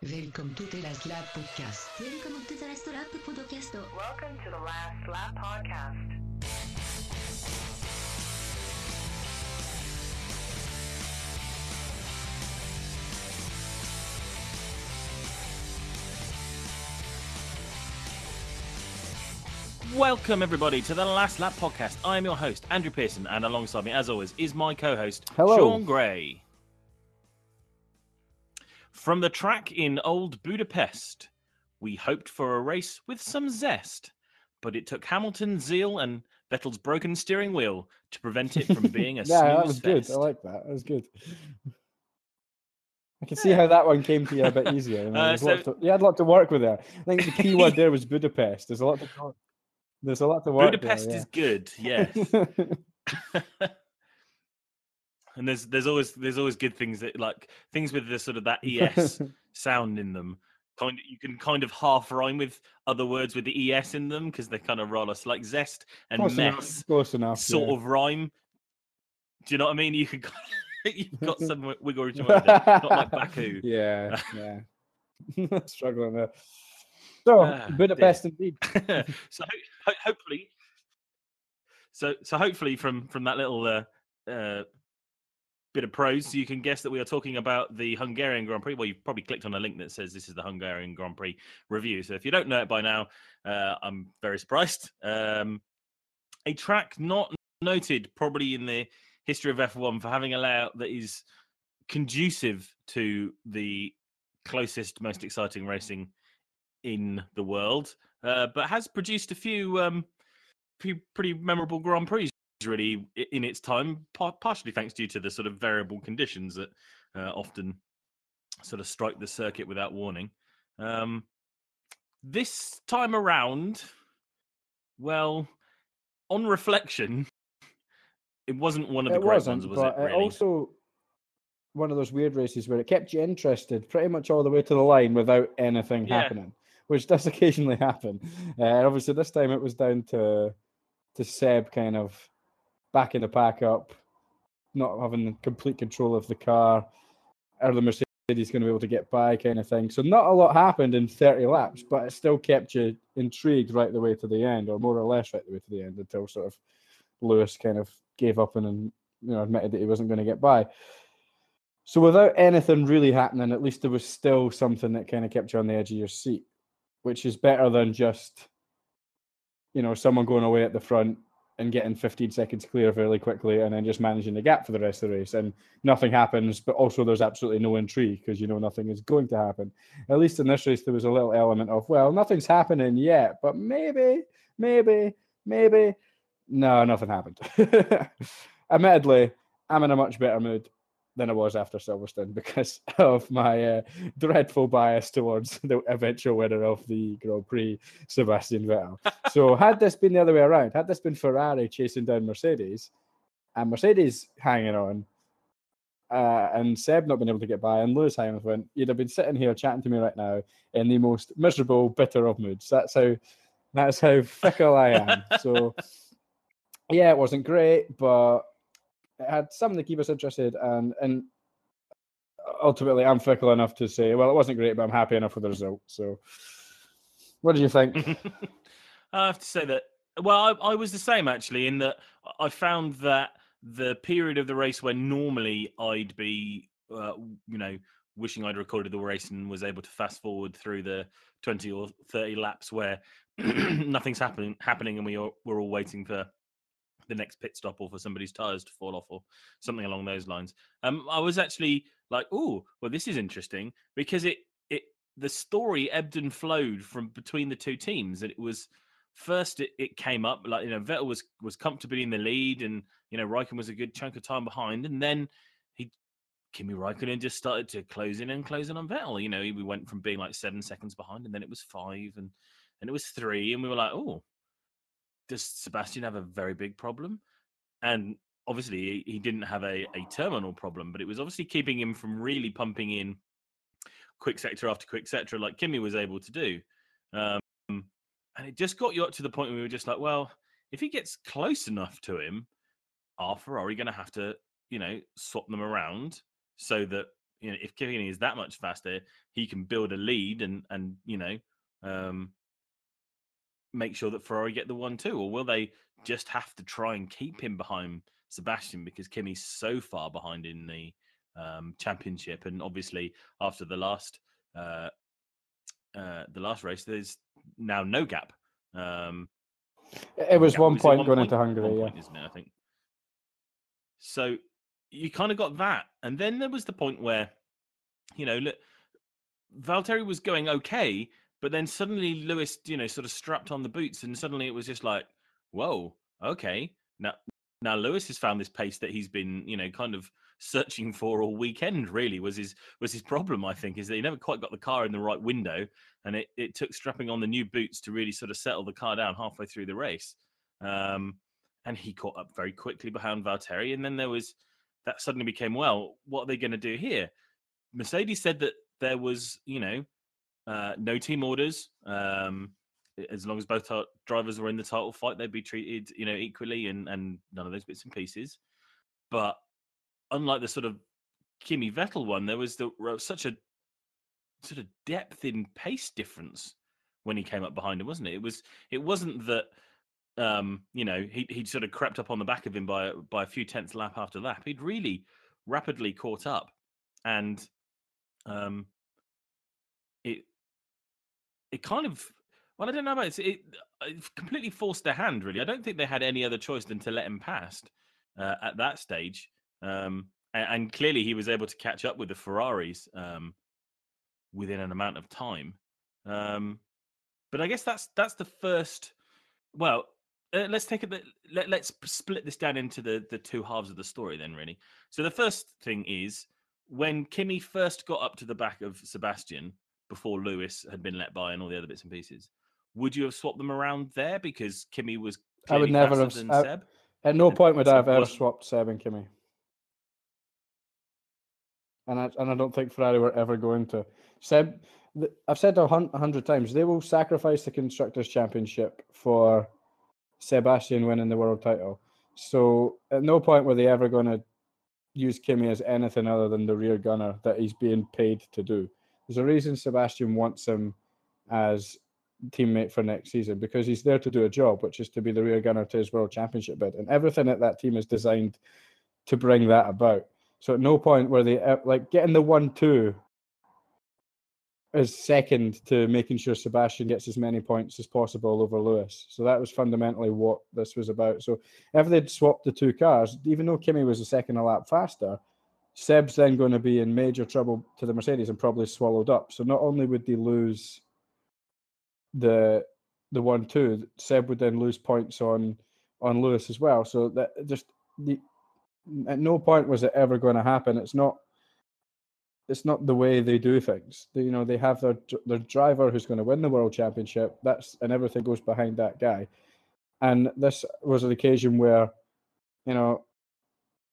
Welcome to the Last Lap Podcast. Welcome to the Last Lap Podcast. Welcome to the Last Lap Podcast. Welcome, everybody, to the Last Lap Podcast. I'm your host, Andrew Pearson, and alongside me, as always, is my co host, Hello. Sean Gray. From the track in Old Budapest, we hoped for a race with some zest, but it took Hamilton's zeal and Vettel's broken steering wheel to prevent it from being a yeah, that was good. I like that. That was good. I can see how that one came to you a bit easier. You, know, Uh, so- to- you had a lot to work with there. I think the key word there was Budapest. There's a lot to There's a lot to work. Budapest is good, yes. And there's there's always there's always good things that like things with the sort of that es sound in them kind of, you can kind of half rhyme with other words with the es in them because they kind of roll us like zest and Close enough. mess Close enough. sort yeah. of rhyme do you know what i mean you can you've got some wi- wiggle room not like baku Yeah, yeah. Struggling there. So Ah. Budapest indeed. so ho- hopefully so so hopefully from from that little uh, uh bit of prose. You can guess that we are talking about the hungarian grand prix. Well you've probably clicked on a link that says this is the hungarian grand prix review. So if you don't know it by now uh i'm very surprised. Um a track not noted probably in the history of f1 for having a layout that is conducive to the closest most exciting racing in the world, uh, but has produced a few um, few pretty memorable Grand Prix really in its time, partially thanks due to the sort of variable conditions that uh, often sort of strike the circuit without warning. Um, this time around, well, on reflection, it wasn't one of the it great ones, was but it? Really? also one of those weird races where it kept you interested pretty much all the way to the line without anything Yeah. happening, which does occasionally happen. Uh, and obviously, this time it was down to to Seb kind of backing the pack up, not having complete control of the car. Are the Mercedes going to be able to get by, kind of thing? So not a lot happened in 30 laps, but it still kept you intrigued right the way to the end, or more or less right the way to the end, until sort of Lewis kind of gave up and, you know admitted that he wasn't going to get by. So without anything really happening, at least there was still something that kind of kept you on the edge of your seat, which is better than just you know someone going away at the front and getting 15 seconds clear fairly quickly and then just managing the gap for the rest of the race. And nothing happens but also there's absolutely no intrigue because you know nothing is going to happen. At least in this race there was a little element of well nothing's happening yet but maybe maybe maybe. No nothing happened. Admittedly i'm in a much better mood than I was after Silverstone because of my uh, dreadful bias towards the eventual winner of the Grand Prix, Sebastian Vettel. so, had this been the other way around, had this been Ferrari chasing down Mercedes and Mercedes hanging on, uh, and Seb not being able to get by, and Lewis Hamilton, you'd have been sitting here chatting to me right now in the most miserable, bitter of moods. That's how that's how fickle I am. So, yeah, it wasn't great, but it had something to keep us interested and and ultimately I'm fickle enough to say, well, it wasn't great, but I'm happy enough with the result. So what do you think? I have to say that. Well, I, I was the same actually, in that I found that the period of the race where normally I'd be, uh, you know, wishing I'd recorded the race and was able to fast forward through the twenty or thirty laps where nothing's happening, happening, and we are, we're all waiting for the next pit stop or for somebody's tires to fall off or something along those lines. Um, I was actually like, oh, well, this is interesting because it it the story ebbed and flowed from between the two teams. And it was first it, it came up like you know Vettel was was comfortably in the lead, and you know Raikkonen was a good chunk of time behind, and then he Kimi Raikkonen just started to close in and close in on Vettel. You know, we went from being like seven seconds behind, and then it was five, and and it was three, and we were like, oh, does Sebastian have a very big problem? And obviously, he, didn't have a, a terminal problem, but it was obviously keeping him from really pumping in quick sector after quick sector like Kimi was able to do. Um, and it just got you up to the point where we were just like, well, if he gets close enough to him, are Ferrari going to have to, you know, swap them around so that you know if Kimi is that much faster, he can build a lead and and you know um, make sure that Ferrari get the one too, or will they just have to try and keep him behind Sebastian because Kimi's so far behind in the um, championship, and obviously after the last uh, uh, the last race, there's now no gap. Um, It was gap- one point one going point? into Hungary, One yeah. isn't it? I think. So you kind of got that, and then there was the point where, you know, look, Valtteri was going okay, but then suddenly Lewis, you know, sort of strapped on the boots, and suddenly it was just like, whoa, okay, now now Lewis has found this pace that he's been, you know, kind of searching for all weekend. Really was his was his problem. I think is that he never quite got the car in the right window, and it it took strapping on the new boots to really sort of settle the car down halfway through the race. Um, and he caught up very quickly behind Valtteri, and then there was that suddenly became well, what are they going to do here? Mercedes said that there was, you know, uh, no team orders. Um, as long as both ti- drivers were in the title fight, they'd be treated, you know, equally, and and none of those bits and pieces. But unlike the sort of Kimi Vettel one, there was the such a sort of depth in pace difference when he came up behind him, wasn't it? It was it wasn't that um, you know, he he sort of crept up on the back of him by by a few tenths lap after lap. He'd really rapidly caught up, and um, it kind of well, I don't know about it. It, it completely forced their hand. Really, I don't think they had any other choice than to let him past uh, at that stage. Um, and, and clearly, he was able to catch up with the Ferraris um, within an amount of time. Um, but I guess that's that's the first. Well, uh, let's take it. Let, let's split this down into the the two halves of the story. Then, really. So the first thing is when Kimi first got up to the back of Sebastian before Lewis had been let by and all the other bits and pieces. Would you have swapped them around there because Kimi was? I would never have Than I- Seb? At no And point would I have ever swapped Seb and Kimi. And I, and I don't think Ferrari were ever going to. Seb, I've said a a hundred times, they will sacrifice the Constructors' Championship for Sebastian winning the world title. So at no point were they ever going to use Kimi as anything other than the rear gunner that he's being paid to do. There's a reason Sebastian wants him as teammate for next season because he's there to do a job, which is to be the rear gunner to his world championship bid, and everything at that team is designed to bring that about. So at no point were they uh, like getting the one-two is second to making sure Sebastian gets as many points as possible over Lewis. So that was fundamentally what this was about. So if they'd swapped the two cars, even though Kimi was a second a lap faster, Seb's then going to be in major trouble to the Mercedes and probably swallowed up. So not only would they lose the the one two, Seb would then lose points on on Lewis as well. So that just the at no point was it ever going to happen. It's not it's not the way they do things. They, you know, they have their their driver who's going to win the world championship. That's and everything goes behind that guy. And this was an occasion where, you know,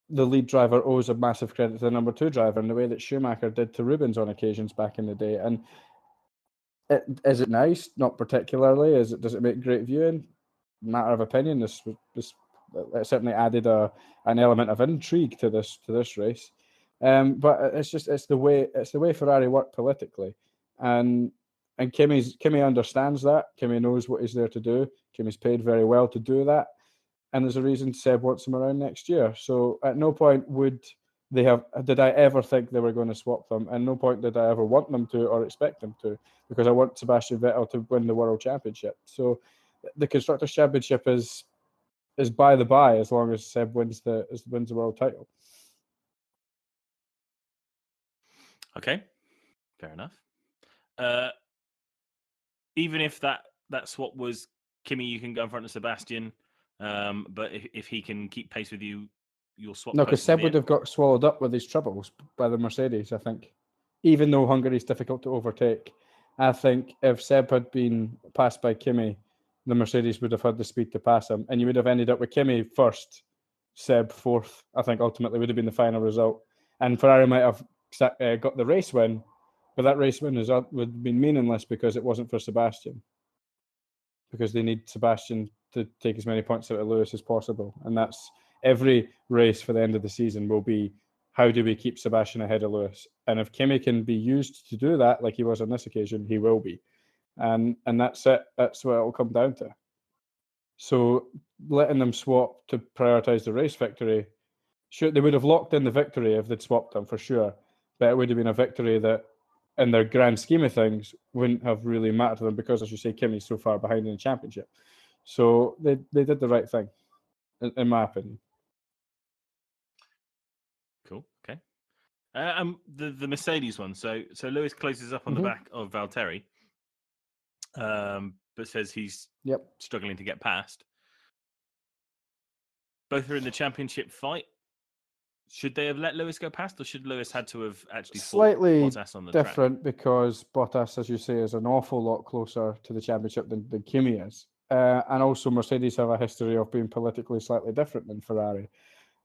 the lead driver owes a massive credit to the number two driver in the way that Schumacher did to Rubens on occasions back in the day. And it, is it nice? Not particularly. Is it? Does it make great viewing? Matter of opinion. This this it certainly added a an element of intrigue to this to this race. Um, but it's just it's the way it's the way Ferrari work politically, and and Kimi's Kimi understands that. Kimi knows what he's there to do. Kimi's paid very well to do that, and there's a reason Seb wants him around next year. So at no point would they have did I ever think they were going to swap them, and no point did I ever want them to or expect them to, because I want Sebastian Vettel to win the world championship. So the constructors championship is is by the by as long as Seb wins the wins the world title. Okay, fair enough. Uh, even if that that swap was Kimi, you can go in front of Sebastian. Um, but if, if he can keep pace with you, you'll swap. No, because Seb would have got swallowed up with his troubles by the Mercedes, I think. Even though Hungary is difficult to overtake, I think if Seb had been passed by Kimi, the Mercedes would have had the speed to pass him, and you would have ended up with Kimi first, Seb fourth. I think ultimately would have been the final result, and Ferrari might have uh, got the race win, but that race win is, would have been meaningless because it wasn't for Sebastian. Because they need Sebastian to take as many points out of Lewis as possible, and that's every race for the end of the season will be how do we keep Sebastian ahead of Lewis? And if Kimi can be used to do that, like he was on this occasion, he will be. And and that's it. That's what it'll come down to. So letting them swap to prioritize the race victory, sure they would have locked in the victory if they'd swapped them for sure. But it would have been a victory that, in their grand scheme of things, wouldn't have really mattered to them because, as you say, Kimi's so far behind in the championship. So they they did the right thing, in, in my opinion. Cool. Okay. Uh, um, the the Mercedes one. So so Lewis closes up on Mhm. the back of Valtteri, um, but says he's Yep. struggling to get past. Both are in the championship fight. Should they have let Lewis go past, or should Lewis had to have actually Slightly the track? different because Bottas, as you say, is an awful lot closer to the championship than, than Kimi is. Uh, and also, Mercedes have a history of being politically slightly different than Ferrari,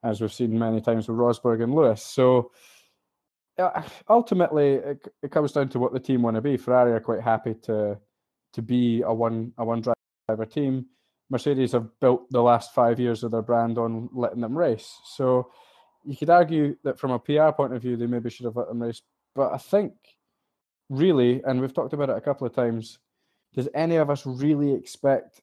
as we've seen many times with Rosberg and Lewis. So uh, ultimately, it, it comes down to what the team want to be. Ferrari are quite happy to to be a one a one driver team. Mercedes have built the last five years of their brand on letting them race. So you could argue that from a PR point of view, they maybe should have let them race. But I think, really, and we've talked about it a couple of times, does any of us really expect?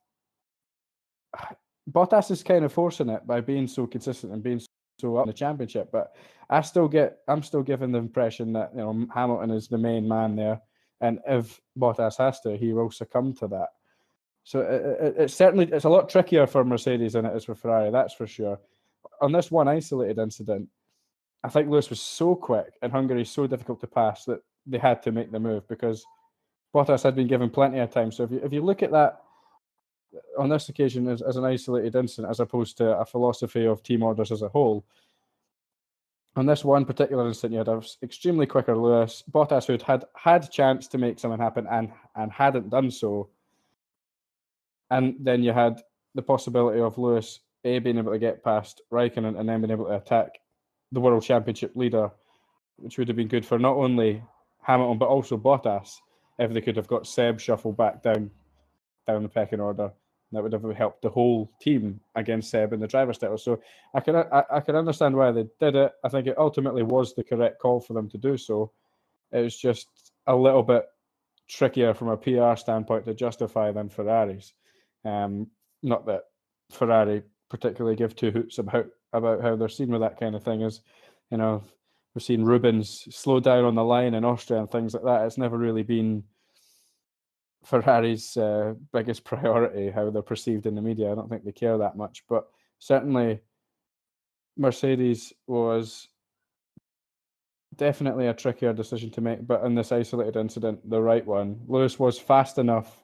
Bottas is kind of forcing it by being so consistent and being so up in the championship. But I still get, I'm still given the impression that you know Hamilton is the main man there, and if Bottas has to, he will succumb to that. So it, it, it's certainly it's a lot trickier for Mercedes than it is for Ferrari. That's for sure. On this one isolated incident, I think Lewis was so quick and Hungary so difficult to pass that they had to make the move because Bottas had been given plenty of time. So if you if you look at that on this occasion as, as an isolated incident as opposed to a philosophy of team orders as a whole, on this one particular incident, you had an extremely quicker Lewis, Bottas who'd had had chance to make something happen and and hadn't done so. And then you had the possibility of Lewis A being able to get past Raikkonen and then being able to attack the world championship leader, which would have been good for not only Hamilton but also Bottas if they could have got Seb shuffled back down down the pecking order. That would have helped the whole team against Seb in the driver's title. So I can I, I can understand why they did it. I think it ultimately was the correct call for them to do so. It was just a little bit trickier from a PR standpoint to justify than Ferraris. Um, not that Ferrari particularly give two hoots about about how they're seen with that kind of thing. Is you know, we've seen Rubens slow down on the line in Austria and things like that. It's never really been Ferrari's uh, biggest priority how they're perceived in the media. I don't think they care that much, but certainly Mercedes was definitely a trickier decision to make. But in this isolated incident, the right one. Lewis was fast enough,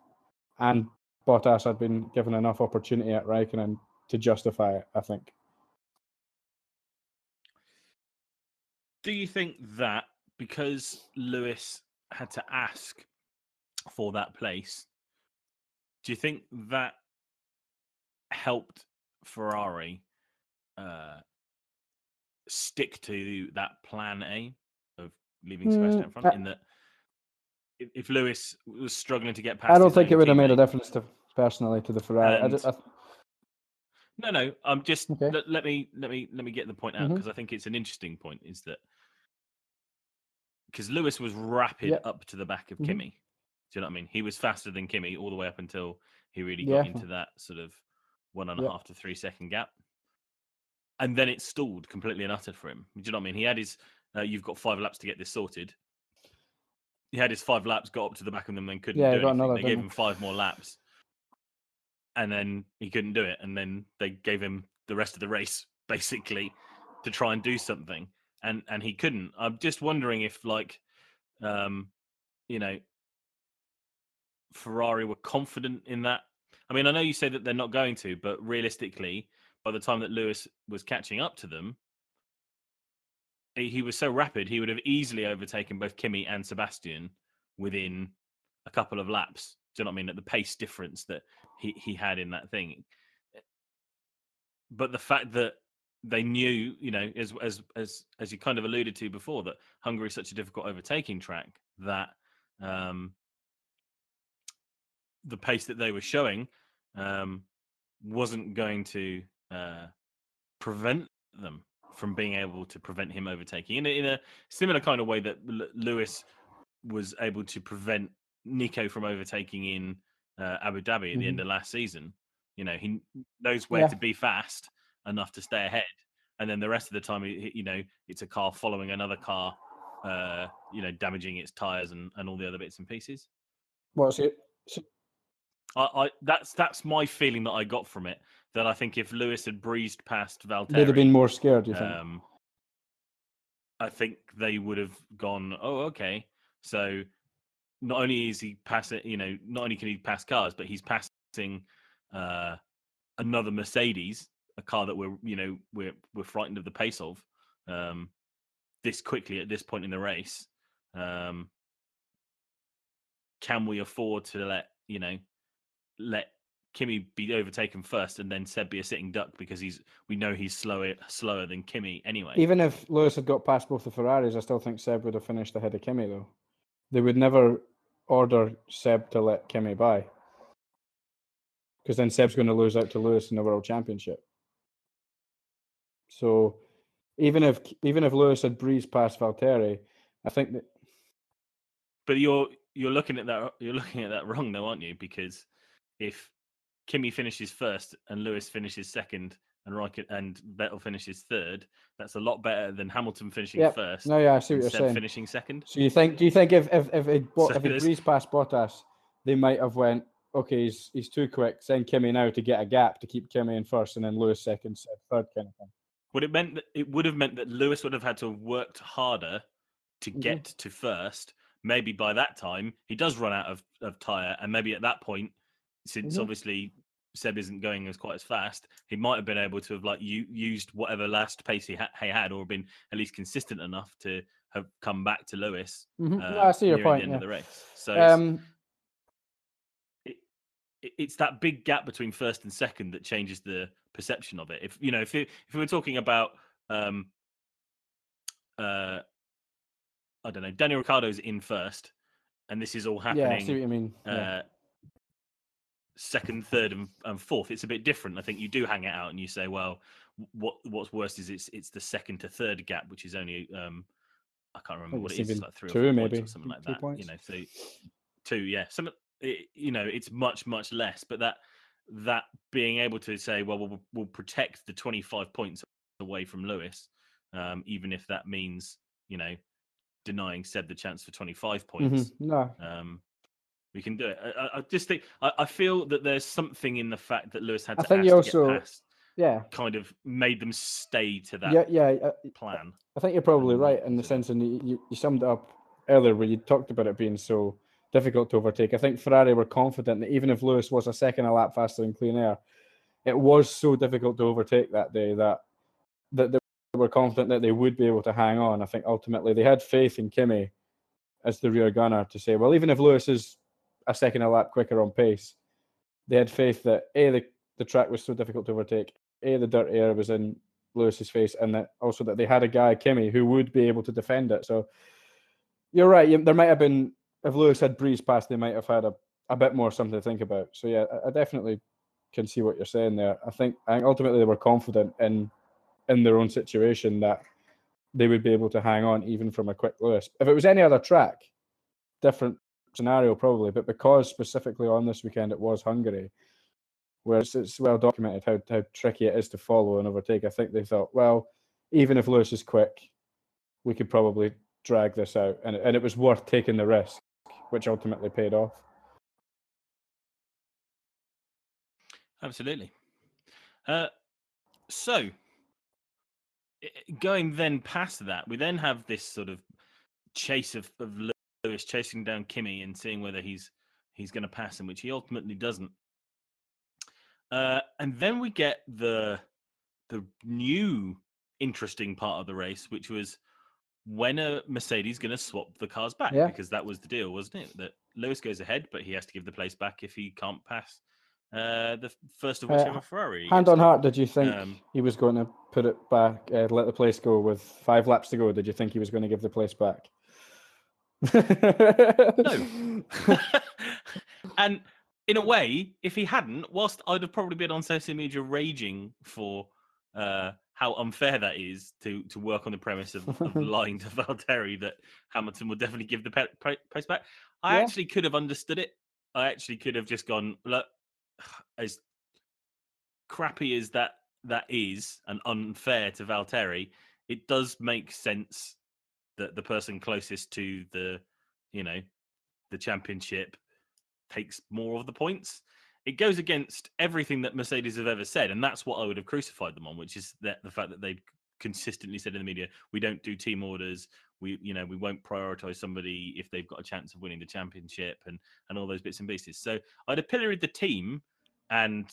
and Bottas had been given enough opportunity at Raikkonen to justify it. I think. Do you think that because Lewis had to ask for that place, do you think that helped Ferrari uh, stick to that plan A of leaving Sebastian Mm, in front? I- in that, if, if Lewis was struggling to get past, I don't think it would have made a difference to personally to the Ferrari. I I, No, no. I'm just Okay. let, let me let me let me get the point out because I think it's an interesting point. Is that because Lewis was rapid Yep. up to the back of Mhm. Kimi. Do you know what I mean? He was faster than Kimi all the way up until he really Yeah. got into that sort of one and a half Yep. to three second gap, and then it stalled completely and uttered for him. Do you know what I mean? He had his. Uh, you've got five laps to get this sorted. He had his five laps, got up to the back of them, and couldn't Yeah, do anything. another, they gave him five more laps, and then he couldn't do it. And then they gave him the rest of the race basically to try and do something, and and he couldn't. I'm just wondering if like, um, you know, Ferrari were confident in that. I mean, I know you say that they're not going to, but realistically, by the time that Lewis was catching up to them, he, was so rapid he would have easily overtaken both Kimi and Sebastian within a couple of laps. Do you know what I mean? At the pace difference that he, he had in that thing. But the fact that they knew, you know, as as as as you kind of alluded to before, that Hungary is such a difficult overtaking track that um, the pace that they were showing um, wasn't going to uh, prevent them from being able to prevent him overtaking in a, in a similar kind of way that L- Lewis was able to prevent Nico from overtaking in uh, Abu Dhabi at the end of last season. You know, he knows where Yeah. to be fast enough to stay ahead, and then the rest of the time, you know, it's a car following another car, uh, you know, damaging its tires and, and all the other bits and pieces. What's it? I, I that's that's my feeling that I got from it. That I think if Lewis had breezed past Valtteri, they'd have been more scared. You think? um, I think they would have gone, oh, okay. So not only is he passing, you know, not only can he pass cars, but he's passing uh, another Mercedes, a car that we're, you know, we're we're frightened of the pace of um, this quickly at this point in the race. Um, can we afford to let you know let Kimi be overtaken first and then Seb be a sitting duck because he's we know he's slower slower than Kimi anyway. Even if Lewis had got past both the Ferraris, I still think Seb would have finished ahead of Kimi though. They would never order Seb to let Kimi by. Because then Seb's going to lose out to Lewis in the World Championship. So even if even if Lewis had breezed past Valtteri, I think that But you're you're looking at that you're looking at that wrong though, aren't you? Because if Kimi finishes first and Lewis finishes second and Raikkonen and Vettel finishes third, that's a lot better than Hamilton finishing Yep. first no, yeah, I see what you're saying. finishing second. So you think? Do you think if if if it So if there's- breezed past Bottas, they might have went, okay, he's he's too quick. Send Kimi now to get a gap to keep Kimi in first, and then Lewis second, third, kind of thing. Would it meant that it would have meant that Lewis would have had to have worked harder to Mhm. get to first. Maybe by that time he does run out of, of tire, and maybe at that point, since Mhm. obviously Seb isn't going as quite as fast, he might have been able to have like u- used whatever last pace he, ha- he had, or been at least consistent enough to have come back to Lewis. Mhm. Uh, no, I see your point. The end yeah. of the race. So it's- Um, it, it's that big gap between first and second that changes the perception of it. If you know, if it, if we were talking about, um, uh, I don't know, Daniel Ricciardo's in first, and this is all happening. yeah, I see what you mean. Yeah. Second, third, and, and fourth. It's a bit different. I think you do hang it out and you say, well, what what's worse is it's it's the second to third gap, which is only um, I can't remember what it is, it's like three or two, four maybe, points or something like two that. points. You know, so two, yeah, some it, you know, it's much much less, but that that being able to say, well, we'll, we'll protect the twenty five points away from Lewis, um, even if that means you know denying said the chance for twenty five points. Mhm. No, Um, we can do it. I, I- I just think I, I feel that there's something in the fact that Lewis had I to think ask you also- get past, yeah, kind of made them stay to that yeah, yeah. uh, plan. I think you're probably right in the sense, and you, you, summed it up earlier where you talked about it being so difficult to overtake. I think Ferrari were confident that even if Lewis was a second a lap faster than Clean Air, it was so difficult to overtake that day that that they were confident that they would be able to hang on. I think ultimately they had faith in Kimi as the rear gunner to say, well, even if Lewis is a second a lap quicker on pace, they had faith that a the, the track was so difficult to overtake, a the dirt air was in Lewis's face, and that also that they had a guy Kimi who would be able to defend it. So you're right. There might have been if Lewis had breezed past, they might have had a, a bit more something to think about. So yeah, I, I definitely can see what you're saying there. I think I think ultimately they were confident in in their own situation that they would be able to hang on even from a quick Lewis. If it was any other track, different scenario probably, but because specifically on this weekend it was Hungary, where it's, it's well documented how, how tricky it is to follow and overtake, I think they thought, well, even if Lewis is quick, we could probably drag this out. And, it- and it was worth taking the risk, which ultimately paid off. Absolutely. Uh, so, going then past that, we then have this sort of chase of, of Lewis chasing down Kimi and seeing whether he's he's going to pass him, which he ultimately doesn't. Uh, and then we get the the new interesting part of the race, which was when a Mercedes going to swap the cars back Yeah. because that was the deal, wasn't it? That Lewis goes ahead, but he has to give the place back if he can't pass uh, the first of Uh, whichever Ferrari. Hand on heart, did you think Um, he was going to put it back, uh, let the place go with five laps to go? Did you think he was going to give the place back? No. and in a way, if he hadn't, whilst I'd have probably been on social media raging for uh, how unfair that is to to work on the premise of, of lying to Valtteri that Hamilton will definitely give the pe- pe- place back. I Yeah. actually could have understood it. I actually could have just gone look as crappy as that that is and unfair to Valtteri. It does make sense that the person closest to the you know the championship takes more of the points. It goes against everything that Mercedes have ever said, and that's what I would have crucified them on, which is that the fact that they've consistently said in the media, we don't do team orders. We, you know, we won't prioritize somebody if they've got a chance of winning the championship, and and all those bits and pieces. So I'd have pilloried the team and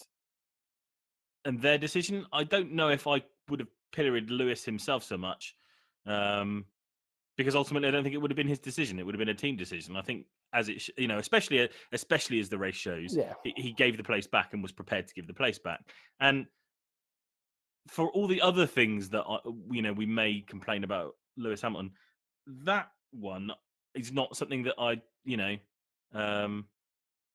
and their decision. I don't know if I would have pilloried Lewis himself so much, um, because ultimately I don't think it would have been his decision. It would have been a team decision. I think as it, sh- you know, especially especially as the race shows, Yeah. he, he gave the place back and was prepared to give the place back. And for all the other things that I, you know we may complain about Lewis Hamilton, that one is not something that I you know um,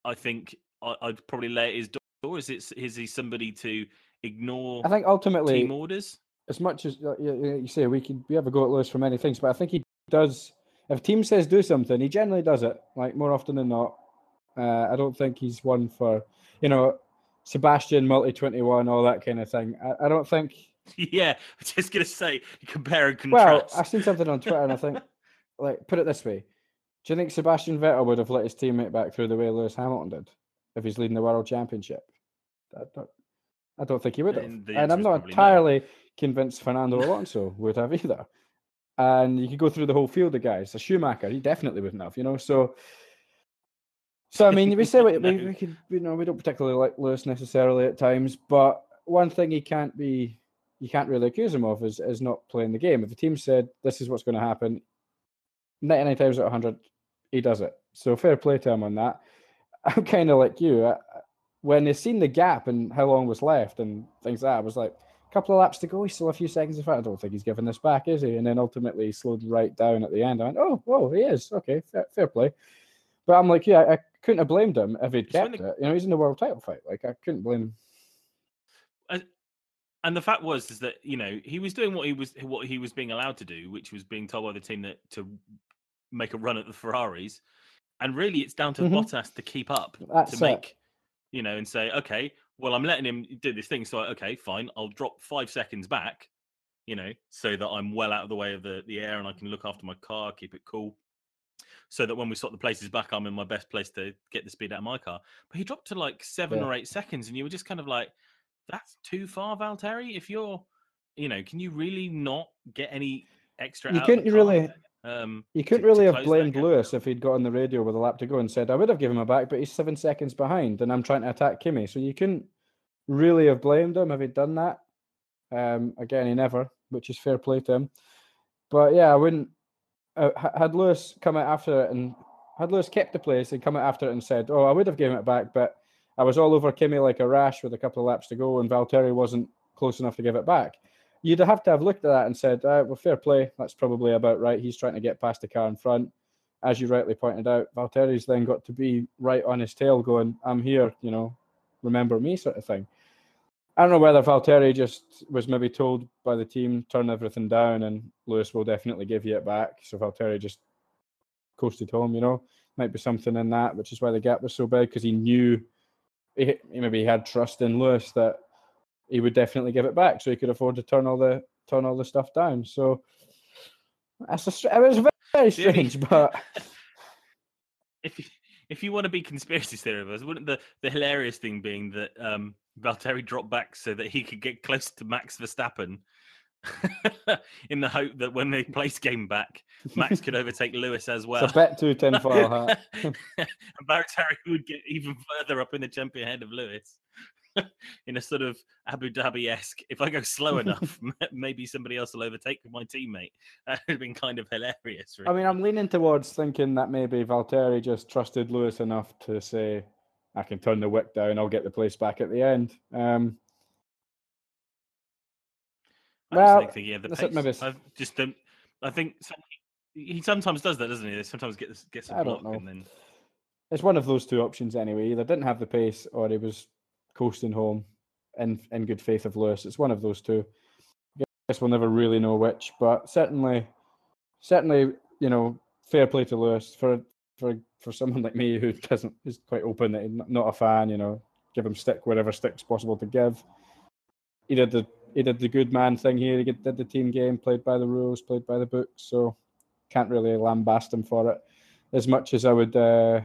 I think I, I'd probably lay at his door. Is it is he somebody to ignore I think ultimately, team orders? as much as uh, you, you you say we could we have a go at Lewis for many things, but I think he does. If team says do something, he generally does it. Like more often than not, uh, I don't think he's one for you know Sebastian multi twenty one all that kind of thing. I, I don't think. yeah, I was just gonna say compare and contrast. Well. I've seen something on Twitter, and I think, like, put it this way: Do you think Sebastian Vettel would have let his teammate back through the way Lewis Hamilton did if he's leading the world championship? I don't, I don't think he would have. And And I'm not entirely convinced Fernando Alonso would have either. And you could go through the whole field of guys. A Schumacher, he definitely wouldn't have, you know. So, so I mean, we say we, we, we could, you know, we don't particularly like Lewis necessarily at times, but one thing he can't be, you can't really accuse him of is is not playing the game. If the team said this is what's going to happen, ninety nine times out of hundred, he does it. So fair play to him on that. I'm kind of like you. I, when they seen the gap and how long was left and things like that, I was like, couple of laps to go. He's still a few seconds in front. I don't think he's giving this back, is he? And then ultimately he slowed right down at the end. I went, oh, whoa, he is. Okay, fair, fair play. But I'm like, yeah, I couldn't have blamed him if he'd kept the- it. You know, he's in the world title fight. Like, I couldn't blame him. and the fact was is that you know he was doing what he was what he was being allowed to do, which was being told by the team that to make a run at the Ferraris, and really it's down to Mhm. Bottas to keep up That's to it. make you know and say okay, well I'm letting him do this thing, so okay, fine, I'll drop five seconds back, you know, so that I'm well out of the way of the the air and I can look after my car, keep it cool. So that when we swap the places back, I'm in my best place to get the speed out of my car. But he dropped to like seven Yeah. or eight seconds, and you were just kind of like, that's too far, Valtteri. If you're, you know, can you really not get any extra? You out of the couldn't really, Um, you couldn't to really have blamed? Lewis if he'd got on the radio with a lap to go and said, I would have given him a back, but he's seven seconds behind and I'm trying to attack Kimi. So you couldn't really have blamed him if he'd done that. Um, again, he never, which is fair play to him. But yeah, I wouldn't. Uh, had Lewis come out after it and had Lewis kept the place and come out after it and said, "Oh, I would have given it back, but I was all over Kimi like a rash with a couple of laps to go, and Valtteri wasn't close enough to give it back." You'd have to have looked at that and said, uh, "Well, fair play. That's probably about right. He's trying to get past the car in front." As you rightly pointed out, Valtteri's then got to be right on his tail, going, "I'm here," you know, remember me, sort of thing. I don't know whether Valtteri just was maybe told by the team turn everything down and Lewis will definitely give you it back. So Valtteri just coasted home, you know. Might be something in that, which is why the gap was so big because he knew he, maybe he had trust in Lewis that he would definitely give it back, so he could afford to turn all the turn all the stuff down. So that's a, it was very, strange, but if you, if you want to be conspiracy theorists, wouldn't the, the hilarious thing being that um, Valtteri dropped back so that he could get close to Max Verstappen, in the hope that when they place game back, Max could overtake Lewis as well. it's a bet to tinfoil hat. and Valtteri would get even further up in the champion ahead of Lewis. in a sort of Abu Dhabi esque, if I go slow enough, maybe somebody else will overtake my teammate. That would have been kind of hilarious. I mean, I'm leaning towards thinking that maybe Valtteri just trusted Lewis enough to say, "I can turn the wick down. I'll get the place back at the end." Um, I just Well, think thinking of the pace. maybe I just don't. I think some, he sometimes does that, doesn't he? They Sometimes gets gets a I don't block know. and then it's one of those two options anyway. Either didn't have the pace or he was coasting home. in in good faith of Lewis. It's one of those two. I guess we'll never really know which, but certainly, certainly, you know, fair play to Lewis for for for someone like me who doesn't is quite open that he's not a fan. You know, give him stick wherever stick's possible to give. He did the he did the good man thing here. He did the team game, played by the rules, played by the book. So can't really lambast him for it as much as I would. Uh,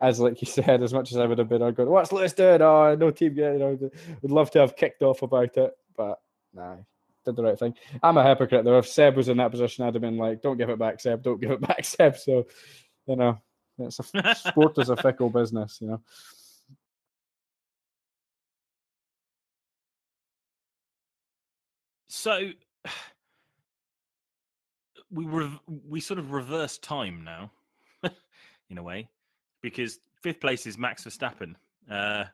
as like you said, as much as I would have been, I'd go, "What's Lewis doing? Oh, no team game." You know, would love to have kicked off about it, but nah, did the right thing. I'm a hypocrite though. If Seb was in that position, I'd have been like, "Don't give it back, Seb. Don't give it back, Seb." So, you know, it's a sport is a fickle business, you know. So we rev- we sort of reverse time now, in a way, because fifth place is Max Verstappen. Uh,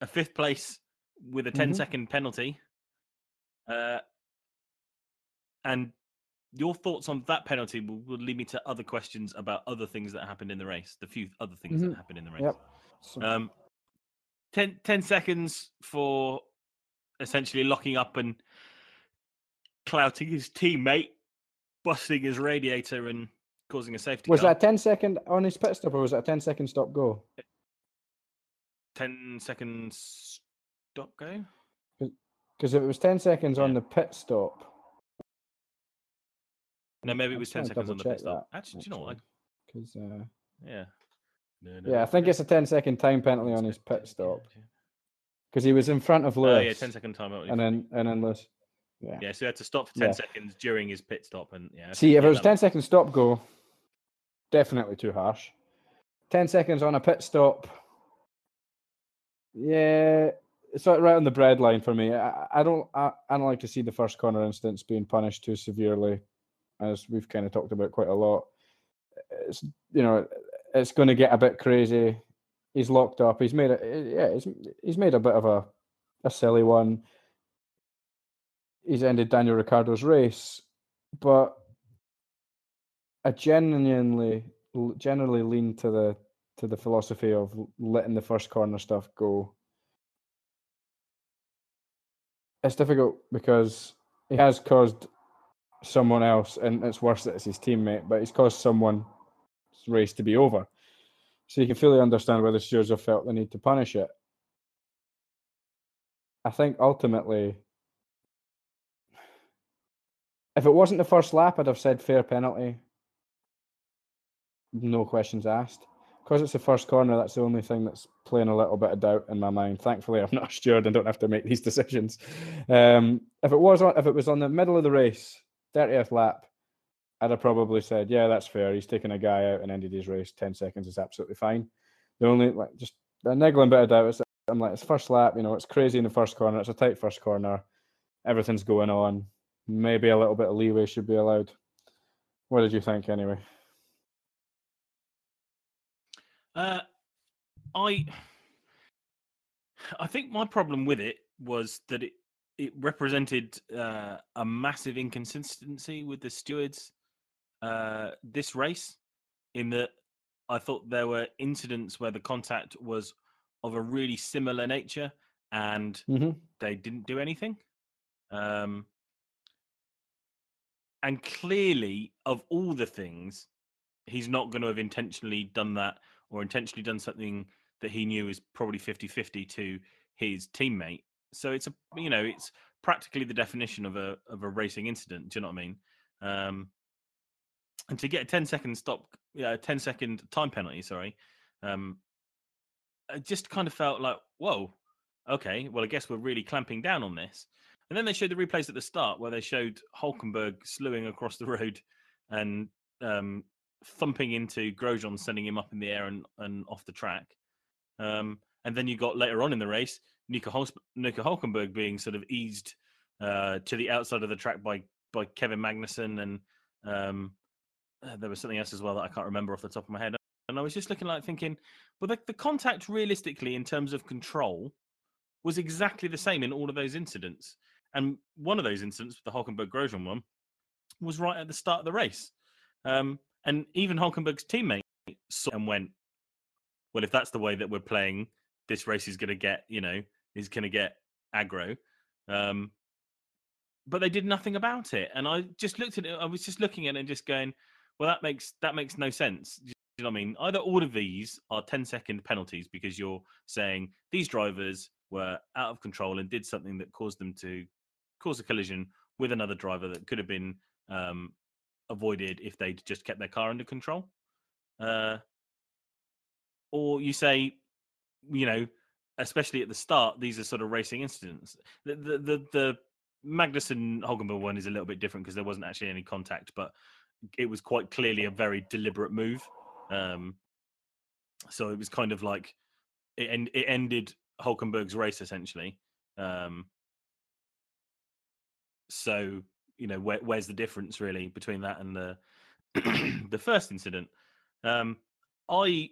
a fifth place with a 10 Mhm. second penalty. Uh, and your thoughts on that penalty will, will lead me to other questions about other things that happened in the race, the few other things Mhm. that happened in the race. Yep. So, Um, 10, 10 seconds for essentially locking up and clouting his teammate, busting his radiator and causing a safety was car. that a 10 second on his pit stop or was it a 10 second stop go? 10 seconds stop go? Because if it was 10 seconds on the pit stop, No, maybe it was 10 seconds on the pit stop. that, Actually, do you know what? I, because uh, yeah. No, no, yeah, I think it's a 10 second time penalty on his pit stop because he was in front of Oh, Lewis. yeah, 10 second time. and then and then Lewis. Yeah. Yeah, so he had to stop for 10 Yeah. seconds during his pit stop. And yeah, See, if it was that 10 second stop go, definitely too harsh. 10 seconds on a pit stop, yeah, it's right on the bread line for me. I, I don't I, I don't like to see the first corner instance being punished too severely, as we've kind of talked about quite a lot. It's you know it's going to get a bit crazy. He's locked up. He's made it. Yeah, he's he's made a bit of a a silly one. He's ended Daniel Ricciardo's race, but I genuinely generally lean to the to the philosophy of letting the first corner stuff go. It's difficult because he has caused someone else, and it's worse that it's his teammate, but he's caused someone's race to be over. So you can fully understand why the stewards have felt the need to punish it. I think ultimately, if it wasn't the first lap, I'd have said fair penalty. No questions asked. Because it's the first corner, that's the only thing that's playing a little bit of doubt in my mind. Thankfully, I'm not a steward and don't have to make these decisions. Um, if it was on, if it was on the middle of the race, 30th lap, I'd have probably said, yeah, that's fair. He's taken a guy out and ended his race. 10 seconds is absolutely fine. The only, like, just a niggling bit of doubt is I'm like, it's first lap, you know, it's crazy in the first corner. It's a tight first corner. Everything's going on. Maybe a little bit of leeway should be allowed. What did you think anyway? Uh, I I think my problem with it was that it it represented uh, a massive inconsistency with the stewards uh, this race, in that I thought there were incidents where the contact was of a really similar nature and Mm-hmm. they didn't do anything. Um, and clearly, of all the things, he's not going to have intentionally done that or intentionally done something that he knew is probably 50 50 to his teammate. So it's a, you know, it's practically the definition of a of a racing incident. Do you know what I mean? Um, and to get a 10 second stop, yeah, 10 second time penalty, sorry, um, it just kind of felt like, whoa, okay, well, I guess we're really clamping down on this. And then they showed the replays at the start where they showed Hulkenberg slewing across the road and um, thumping into Grosjean, sending him up in the air and, and off the track. Um, and then you got later on in the race, Nico, Hos- Nico Hulkenberg being sort of eased uh, to the outside of the track by by Kevin Magnussen, and um, uh, there was something else as well that I can't remember off the top of my head. And I was just looking like thinking, well, the, the contact realistically in terms of control was exactly the same in all of those incidents. And one of those incidents, the Hulkenberg Grosjean one, was right at the start of the race. Um, and even Hulkenberg's teammate saw and went, well, if that's the way that we're playing, this race is going to get, you know, is going to get aggro. Um, but they did nothing about it, and I just looked at it. I was just looking at it and just going, "Well, that makes that makes no sense." Do you know what I mean? Either all of these are 10 second penalties because you're saying these drivers were out of control and did something that caused them to cause a collision with another driver that could have been um, avoided if they'd just kept their car under control. Uh, or you say, you know, especially at the start, these are sort of racing incidents. The the the, the Magnussen Hulkenberg one is a little bit different because there wasn't actually any contact, but it was quite clearly a very deliberate move. Um, so it was kind of like it, end, it ended Hulkenberg's race essentially. Um, so you know where, where's the difference really between that and the the first incident? Um, i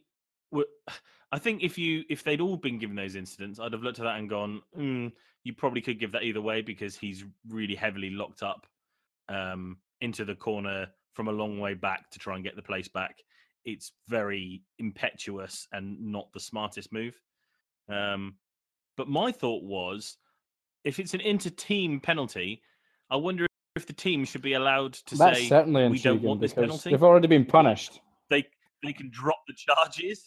would i think if you if they'd all been given those incidents, I'd have looked at that and gone, mm, you probably could give that either way because he's really heavily locked up um, into the corner from a long way back to try and get the place back. It's very impetuous and not the smartest move. Um, but my thought was, if it's an inter-team penalty, I wonder if the team should be allowed to That's say certainly we don't want this penalty. they've already been punished. They they can drop the charges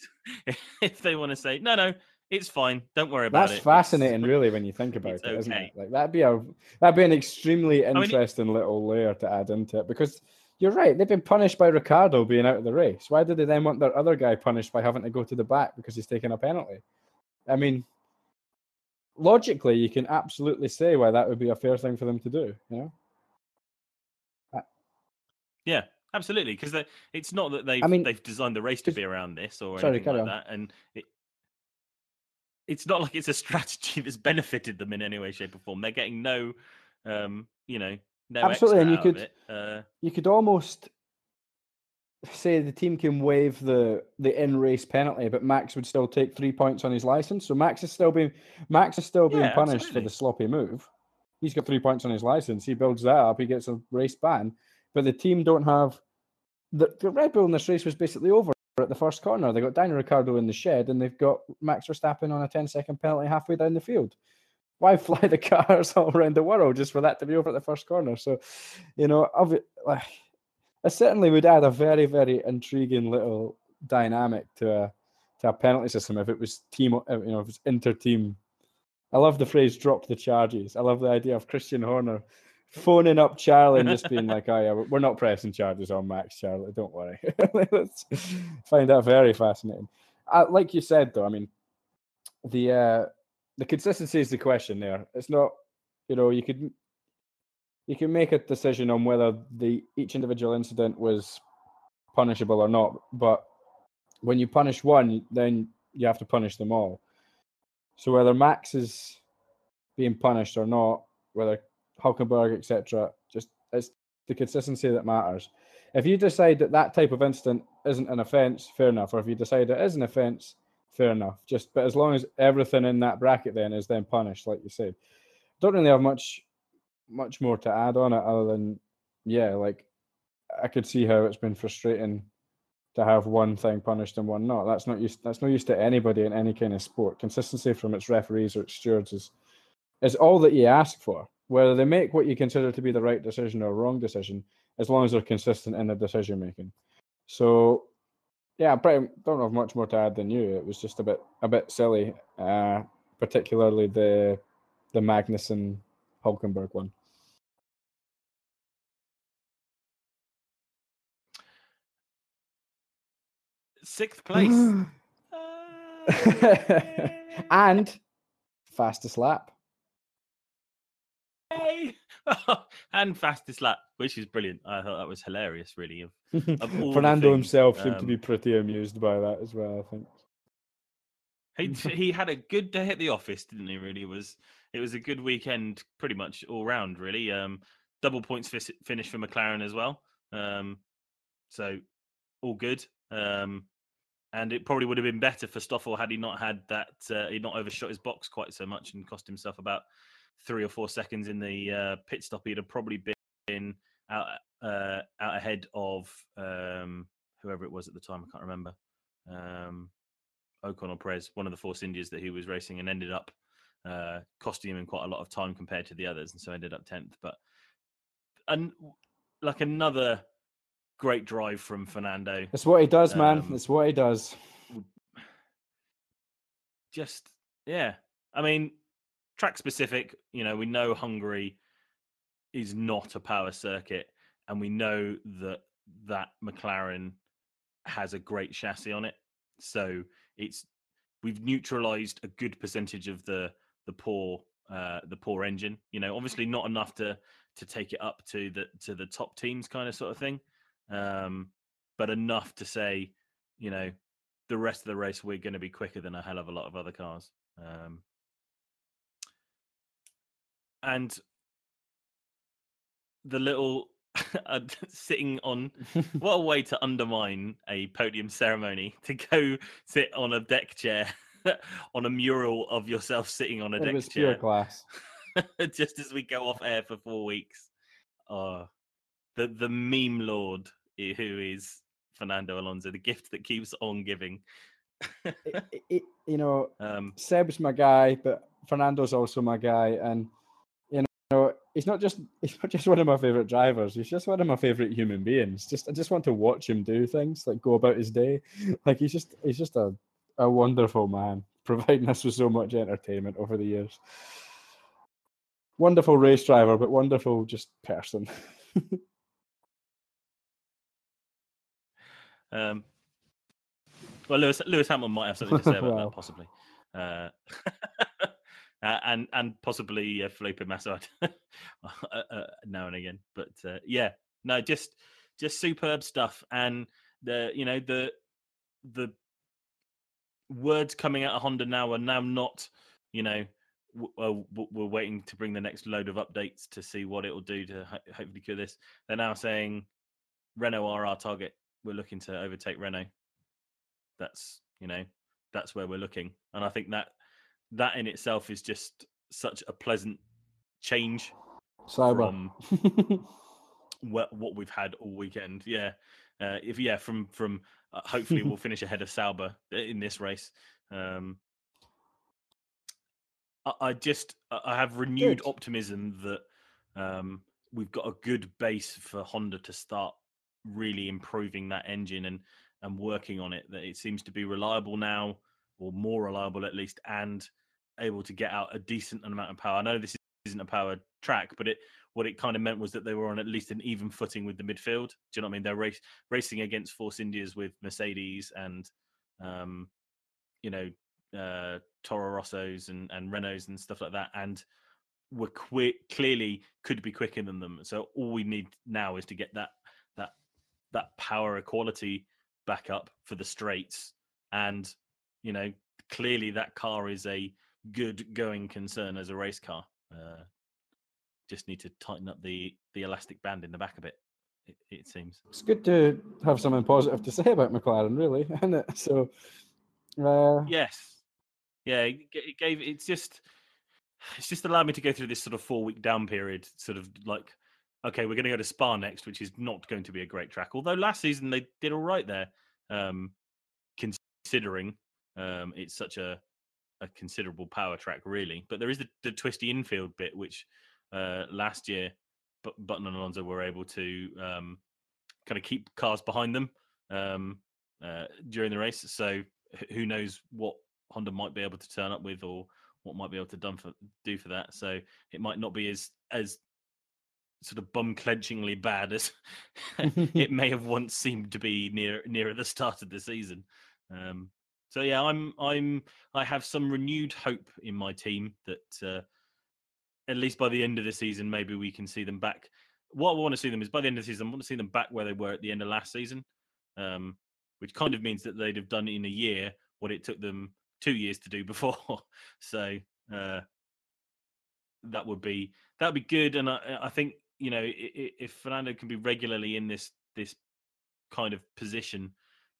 if they want to say no, no, it's fine. Don't worry about That's it. It's- fascinating, really, when you think about it, isn't it? Like that'd be a that'd be an extremely mean, it- interesting little layer to add into it because you're right. They've been punished by Ricciardo being out of the race. Why did they then want their other guy punished by having to go to the back because he's taken a penalty? I mean, logically, you can absolutely say why that would be a fair thing for them to do. You know, Yeah, absolutely. Because it's not that they've mean, they've designed the race to be around this or Sorry, anything like on. that, and it, it's not like it's a strategy that's benefited them in any way, shape, or form. They're getting no, um, you know, no Absolutely, and you could- Uh, you could almost say the team can waive the the in race penalty, but Max would still take three points on his license. So Max is still being Max is still being Yeah, punished for the sloppy move. He's got three points on his license. He builds that up. He gets a race ban, but the team don't have the, the Red Bull in this race was basically over at the first corner. They got Daniel Ricciardo in the shed, and they've got Max Verstappen on a 10 second penalty halfway down the field. Why fly the cars all around the world just for that to be over at the first corner? So, you know, like, it certainly would add a very, very intriguing little dynamic to a to a penalty system if it was team, uh, you know, if it's inter-team. I love the phrase "drop the charges." I love the idea of Christian Horner phoning up Charlie and just being like, "Oh yeah, we're- not pressing charges on Max, Charlie. Don't worry." Find that very fascinating. Uh, like you said, though, I mean, the uh, the consistency is the question there. It's not, you know, you could you can make a decision on whether the each individual incident was punishable or not, but when you punish one, then you have to punish them all. So whether Max is being punished or not, whether Hulkenberg, etc., just it's the consistency that matters. If you decide that that type of incident isn't an offence, fair enough. Or if you decide it is an offence, fair enough. Just but as long as everything in that bracket then is then punished, like you said, don't really have much much more to add on it other than yeah, like I could see how it's been frustrating to have one thing punished and one not. That's not used. That's no use to anybody in any kind of sport. Consistency from its referees or its stewards is is all that you ask for. Whether they make what you consider to be the right decision or wrong decision, as long as they're consistent in their decision making. So, yeah, I pretty don't have much more to add than you. It was just a bit a bit silly, uh, particularly the the Magnussen Hulkenberg one. sixth place. and fastest lap. And fastest lap, which is brilliant. I thought that was hilarious, really. Of Of all Fernando himself seemed to be um, pretty amused by that as well. I think. He he had a good day at the office, didn't he? Really, it was it was a good weekend, pretty much all round. Really, um, double points fis- finish for McLaren as well. Um, so all good. Um, and it probably would have been better for Stoffel had he not had that. Uh, he'd not overshot his box quite so much and cost himself about three or four seconds in the uh, pit stop. He'd have probably been out uh, out ahead of um, whoever it was at the time. I can't remember. Um, Ocon or Perez, one of the Force Indias that he was racing, and ended up uh, costing him quite a lot of time compared to the others, and so ended up tenth. But and like another great drive from Fernando. It's what he does, man. Um, it's what he does. Just yeah, I mean, track specific. You know, we know Hungary is not a power circuit, and we know that that McLaren has a great chassis on it. So it's we've neutralized a good percentage of the the poor uh, the poor engine. You know, obviously not enough to to take it up to the to the top teams kind of sort of thing, um, but enough to say, you know, the rest of the race we're going to be quicker than a hell of a lot of other cars. Um, and the little uh, sitting on what a way to undermine a podium ceremony to go sit on a deck chair on a mural of yourself sitting on a It deck chair class. just as we go off air for four weeks. Oh, the the meme lord who is Fernando Alonso, the gift that keeps on giving. It- it- you know, um, Seb's my guy, but Fernando's also my guy, and he's not just he's not just one of my favorite drivers. He's just one of my favorite human beings. Just I just want to watch him do things, like go about his day. Like he's just he's just a a wonderful man, providing us with so much entertainment over the years. Wonderful race driver, but wonderful just person. um, well, Lewis Lewis Hamilton might have something to say about Wow. that, possibly, uh, uh, and and possibly uh, Felipe Massa uh, uh, now and again. But uh, yeah, no, just just superb stuff, and the you know the the words coming out of Honda now are now not you know w- we're waiting to bring the next load of updates to see what it will do to ho- hopefully cure this. They're now saying Renault are our target. We're looking to overtake Renault. That's you know that's where we're looking, and I think that that in itself is just such a pleasant change Cyber. from what, what we've had all weekend. Yeah, uh, if yeah, from from uh, hopefully we'll finish ahead of Sauber in this race. Um, I, I just I I have renewed Good. optimism that um, we've got a good base for Honda to start really improving that engine and and working on it. That it seems to be reliable now, or more reliable at least, and able to get out a decent amount of power. I know this isn't a power track, but it what it kind of meant was that they were on at least an even footing with the midfield. Do you know what I mean? They're race, racing against Force Indias with Mercedes and um, you know uh, Toro Rossos and and Renaults and stuff like that, and were clearly could be quicker than them. So all we need now is to get that that that power equality back up for the straights, and you know clearly that car is a good going concern as a race car. Uh, just need to tighten up the the elastic band in the back a bit. It, it seems. it's good to have something positive to say about McLaren, really, isn't it? So, uh, Yes. Yeah, it gave it's just it's just allowed me to go through this sort of four week down period, sort of like okay, we're going to go to Spa next, which is not going to be a great track. Although last season they did all right there, um, considering um, it's such a a considerable power track, really. But there is the, the twisty infield bit, which uh, last year but Button and Alonso were able to um, kind of keep cars behind them um, uh, during the race. So wh- who knows what Honda might be able to turn up with, or what might be able to done for, do for that. So it might not be as as sort of bum clenchingly bad as it may have once seemed to be near near at the start of the season. Um, so yeah, I'm I'm I have some renewed hope in my team that uh, at least by the end of the season, maybe we can see them back. What I want to see them is by the end of the season, I want to see them back where they were at the end of last season, um, which kind of means that they'd have done in a year what it took them two years to do before. so uh, that would be that would be good, and I, I think you know if Fernando can be regularly in this this kind of position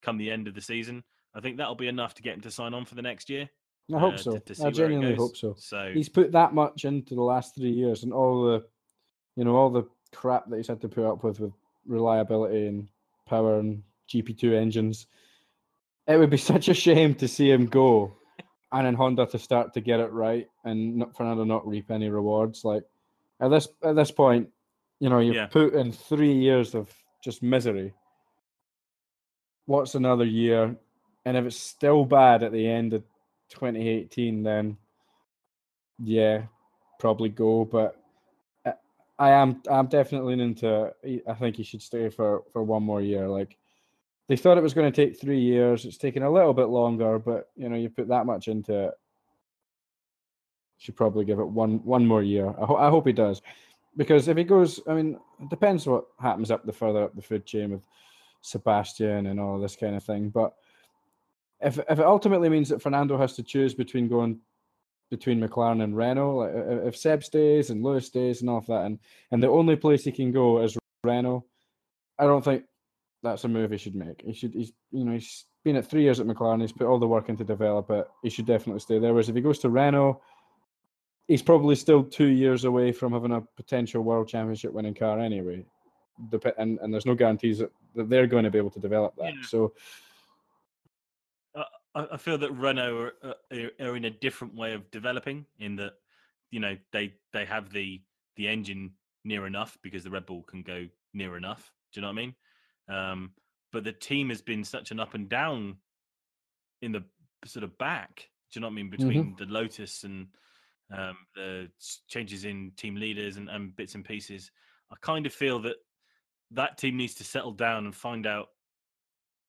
come the end of the season, I think that'll be enough to get him to sign on for the next year. I hope uh, so. to- to I genuinely hope so. So He's put that much into the last three years, and all the, you know, all the crap that he's had to put up with with reliability and power and GP2 engines. It would be such a shame to see him go and then Honda to start to get it right and not, Fernando not reap any rewards. Like at this at this point, you know, you've Yeah. put in three years of just misery. What's another year? And if it's still bad at the end of 2018, then yeah, probably go. But I- I am I'm definitely leaning. I think he should stay for for one more year. Like they thought it was going to take three years. It's taken a little bit longer, but you know, you put that much into it. Should probably give it one one more year. I, ho- I hope he does, because if he goes, I mean, it depends what happens up the further up the food chain with Sebastian and all this kind of thing. But if if it ultimately means that Fernando has to choose between going between McLaren and Renault, like if Seb stays and Lewis stays and all of that, and and the only place he can go is Renault, I don't think that's a move he should make. He should he's you know he's been at three years at McLaren. He's put all the work in to develop it. He should definitely stay there. Whereas if he goes to Renault, he's probably still two years away from having a potential world championship winning car anyway. And and there's no guarantees that, that they're going to be able to develop that. Yeah. So I, feel that Renault are, uh, are, are in a different way of developing in that you know they they have the the engine near enough because the Red Bull can go near enough. Do you know what I mean? Um, but the team has been such an up and down in the sort of back. Do you know what I mean? Between the Lotus and um, the changes in team leaders and, and bits and pieces, I kind of feel that that team needs to settle down and find out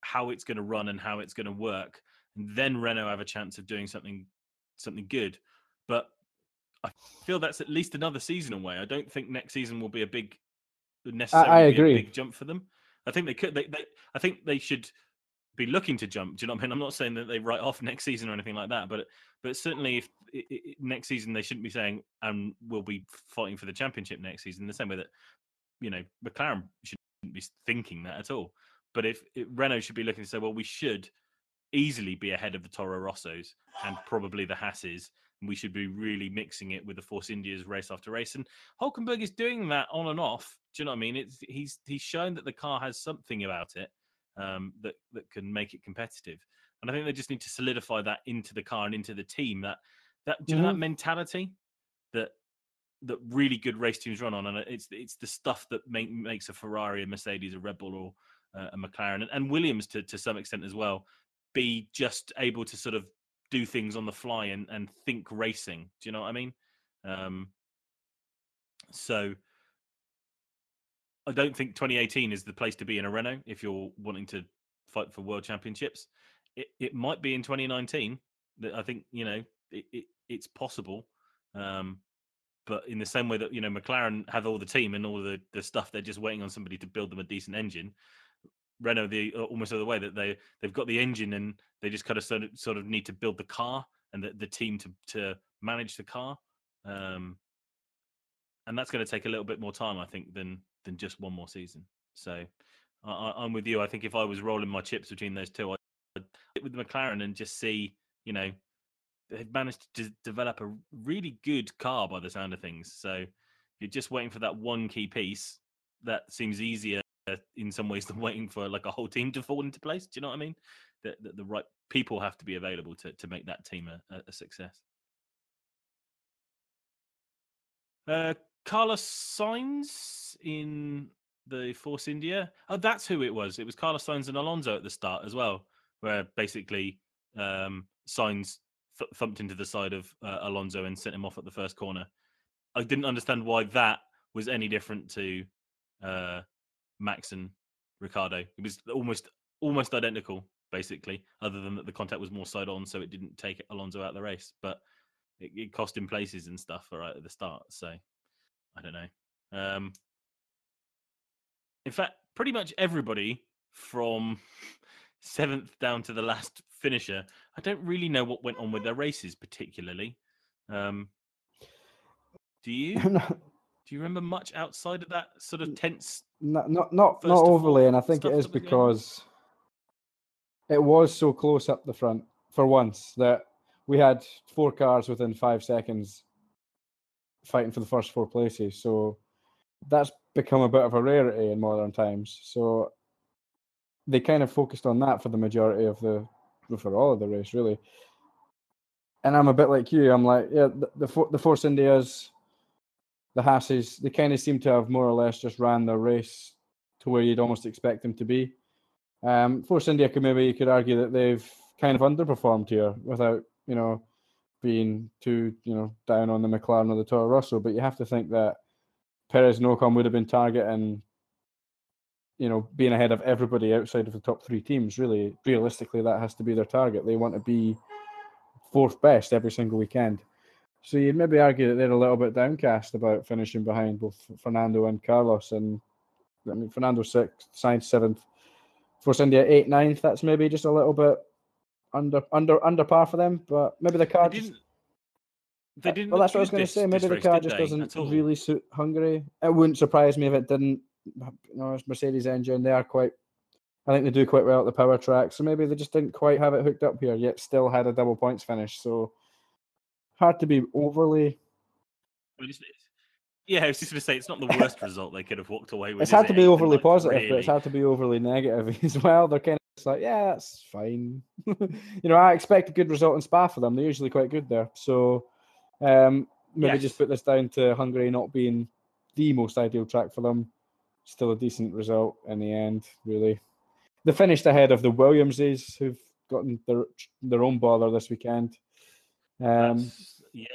how it's going to run and how it's going to work and then Renault have a chance of doing something something good. But I feel that's at least another season away. I don't think next season will be a big necessarily be agree. a big jump for them. I think they could. They, they, I think they should be looking to jump. Do you know what I mean? I'm not saying that they write off next season or anything like that, but but certainly if i i next season they shouldn't be saying and we'll be fighting for the championship next season. The same way that you know McLaren shouldn't be thinking that at all. But if, if Renault should be looking to say, well, we should easily be ahead of the Toro Rossos and probably the Hasses. And we should be really mixing it with the Force Indias race after race. And Hulkenberg is doing that on and off. Do you know what I mean? It's he's he's shown that the car has something about it um, that that can make it competitive. And I think they just need to solidify that into the car and into the team. That that do you know that mentality that that really good race teams run on, and it's it's the stuff that make, makes a Ferrari, a Mercedes, a Red Bull, or uh, a McLaren, and, and Williams to to some extent as well, be just able to sort of do things on the fly and and think racing. Do you know what I mean? Um, so I don't think 2018 is the place to be in a Renault if you're wanting to fight for world championships. It it might be in 2019. That I think you know it, it it's possible. Um, but in the same way that you know McLaren have all the team and all the the stuff, they're just waiting on somebody to build them a decent engine. Renault, the uh, almost other way that they they've got the engine and they just kind of sort of, sort of need to build the car and the, the team to to manage the car. Um, and that's going to take a little bit more time, I think, than than just one more season. So I, I'm with you. I think if I was rolling my chips between those two, I'd with McLaren and just see, you know, they've managed to develop a really good car by the sound of things. So if you're just waiting for that one key piece, that seems easier in some ways than waiting for like a whole team to fall into place. Do you know what I mean? That the, the right people have to be available to to make that team a, a- success. Uh, Carlos Sainz in the Force India. Oh, that's who it was. It was Carlos Sainz and Alonso at the start as well, where basically um, Sainz th- thumped into the side of uh, Alonso and sent him off at the first corner. I didn't understand why that was any different to uh, Max and Ricciardo. It was almost almost identical, basically, other than that the contact was more side on, so it didn't take Alonso out of the race. But it, it cost him places and stuff right at the start. So I don't know. Um, in fact, pretty much everybody from seventh down to the last finisher, I don't really know what went on with their races particularly. Um, do you? Do you remember much outside of that sort of tense? not not not, not overly, and I think it is stuff is that was going on? because it was so close up the front for once that we had four cars within five seconds fighting for the first four places. So that's become a bit of a rarity in modern times. So they kind of focused on that for the majority of the, for all of the race, really. and I'm a bit like you. I'm like, yeah, the the, the Force Indias, the Hasses, they kind of seem to have more or less just ran their race to where you'd almost expect them to be. Um, Force India could maybe you could argue that they've kind of underperformed here without you know being too you know down on the McLaren or the Toro Rosso, but you have to think that Perez and Ocon would have been targeting you know being ahead of everybody outside of the top three teams. Really, realistically, that has to be their target. They want to be fourth best every single weekend. So you'd maybe argue that they're a little bit downcast about finishing behind both Fernando and Carlos. And I mean, Fernando sixth, Sainz seventh, Force India eight, ninth. That's maybe just a little bit under under under par for them. But maybe the car They just didn't. They uh, didn't. well, that's what I was going to say. Maybe the car did just doesn't really suit Hungary. It wouldn't surprise me if it didn't. You know, it's Mercedes engine. They are quite. I think they do quite well at the power track. So maybe they just didn't quite have it hooked up here, yet still had a double points finish. So hard to be overly. It's- it's- Yeah, I was just going to say it's not the worst result they could have walked away with. It's hard it? to be overly ninth, positive, but it's hard to be overly negative as well. They're kind of just like, yeah, that's fine. you know, I expect a good result in Spa for them. They're usually quite good there. So um, maybe just put this down to Hungary not being the most ideal track for them. Still a decent result in the end, really. They finished ahead of the Williamses, who've gotten their their own bother this weekend. Um, yeah.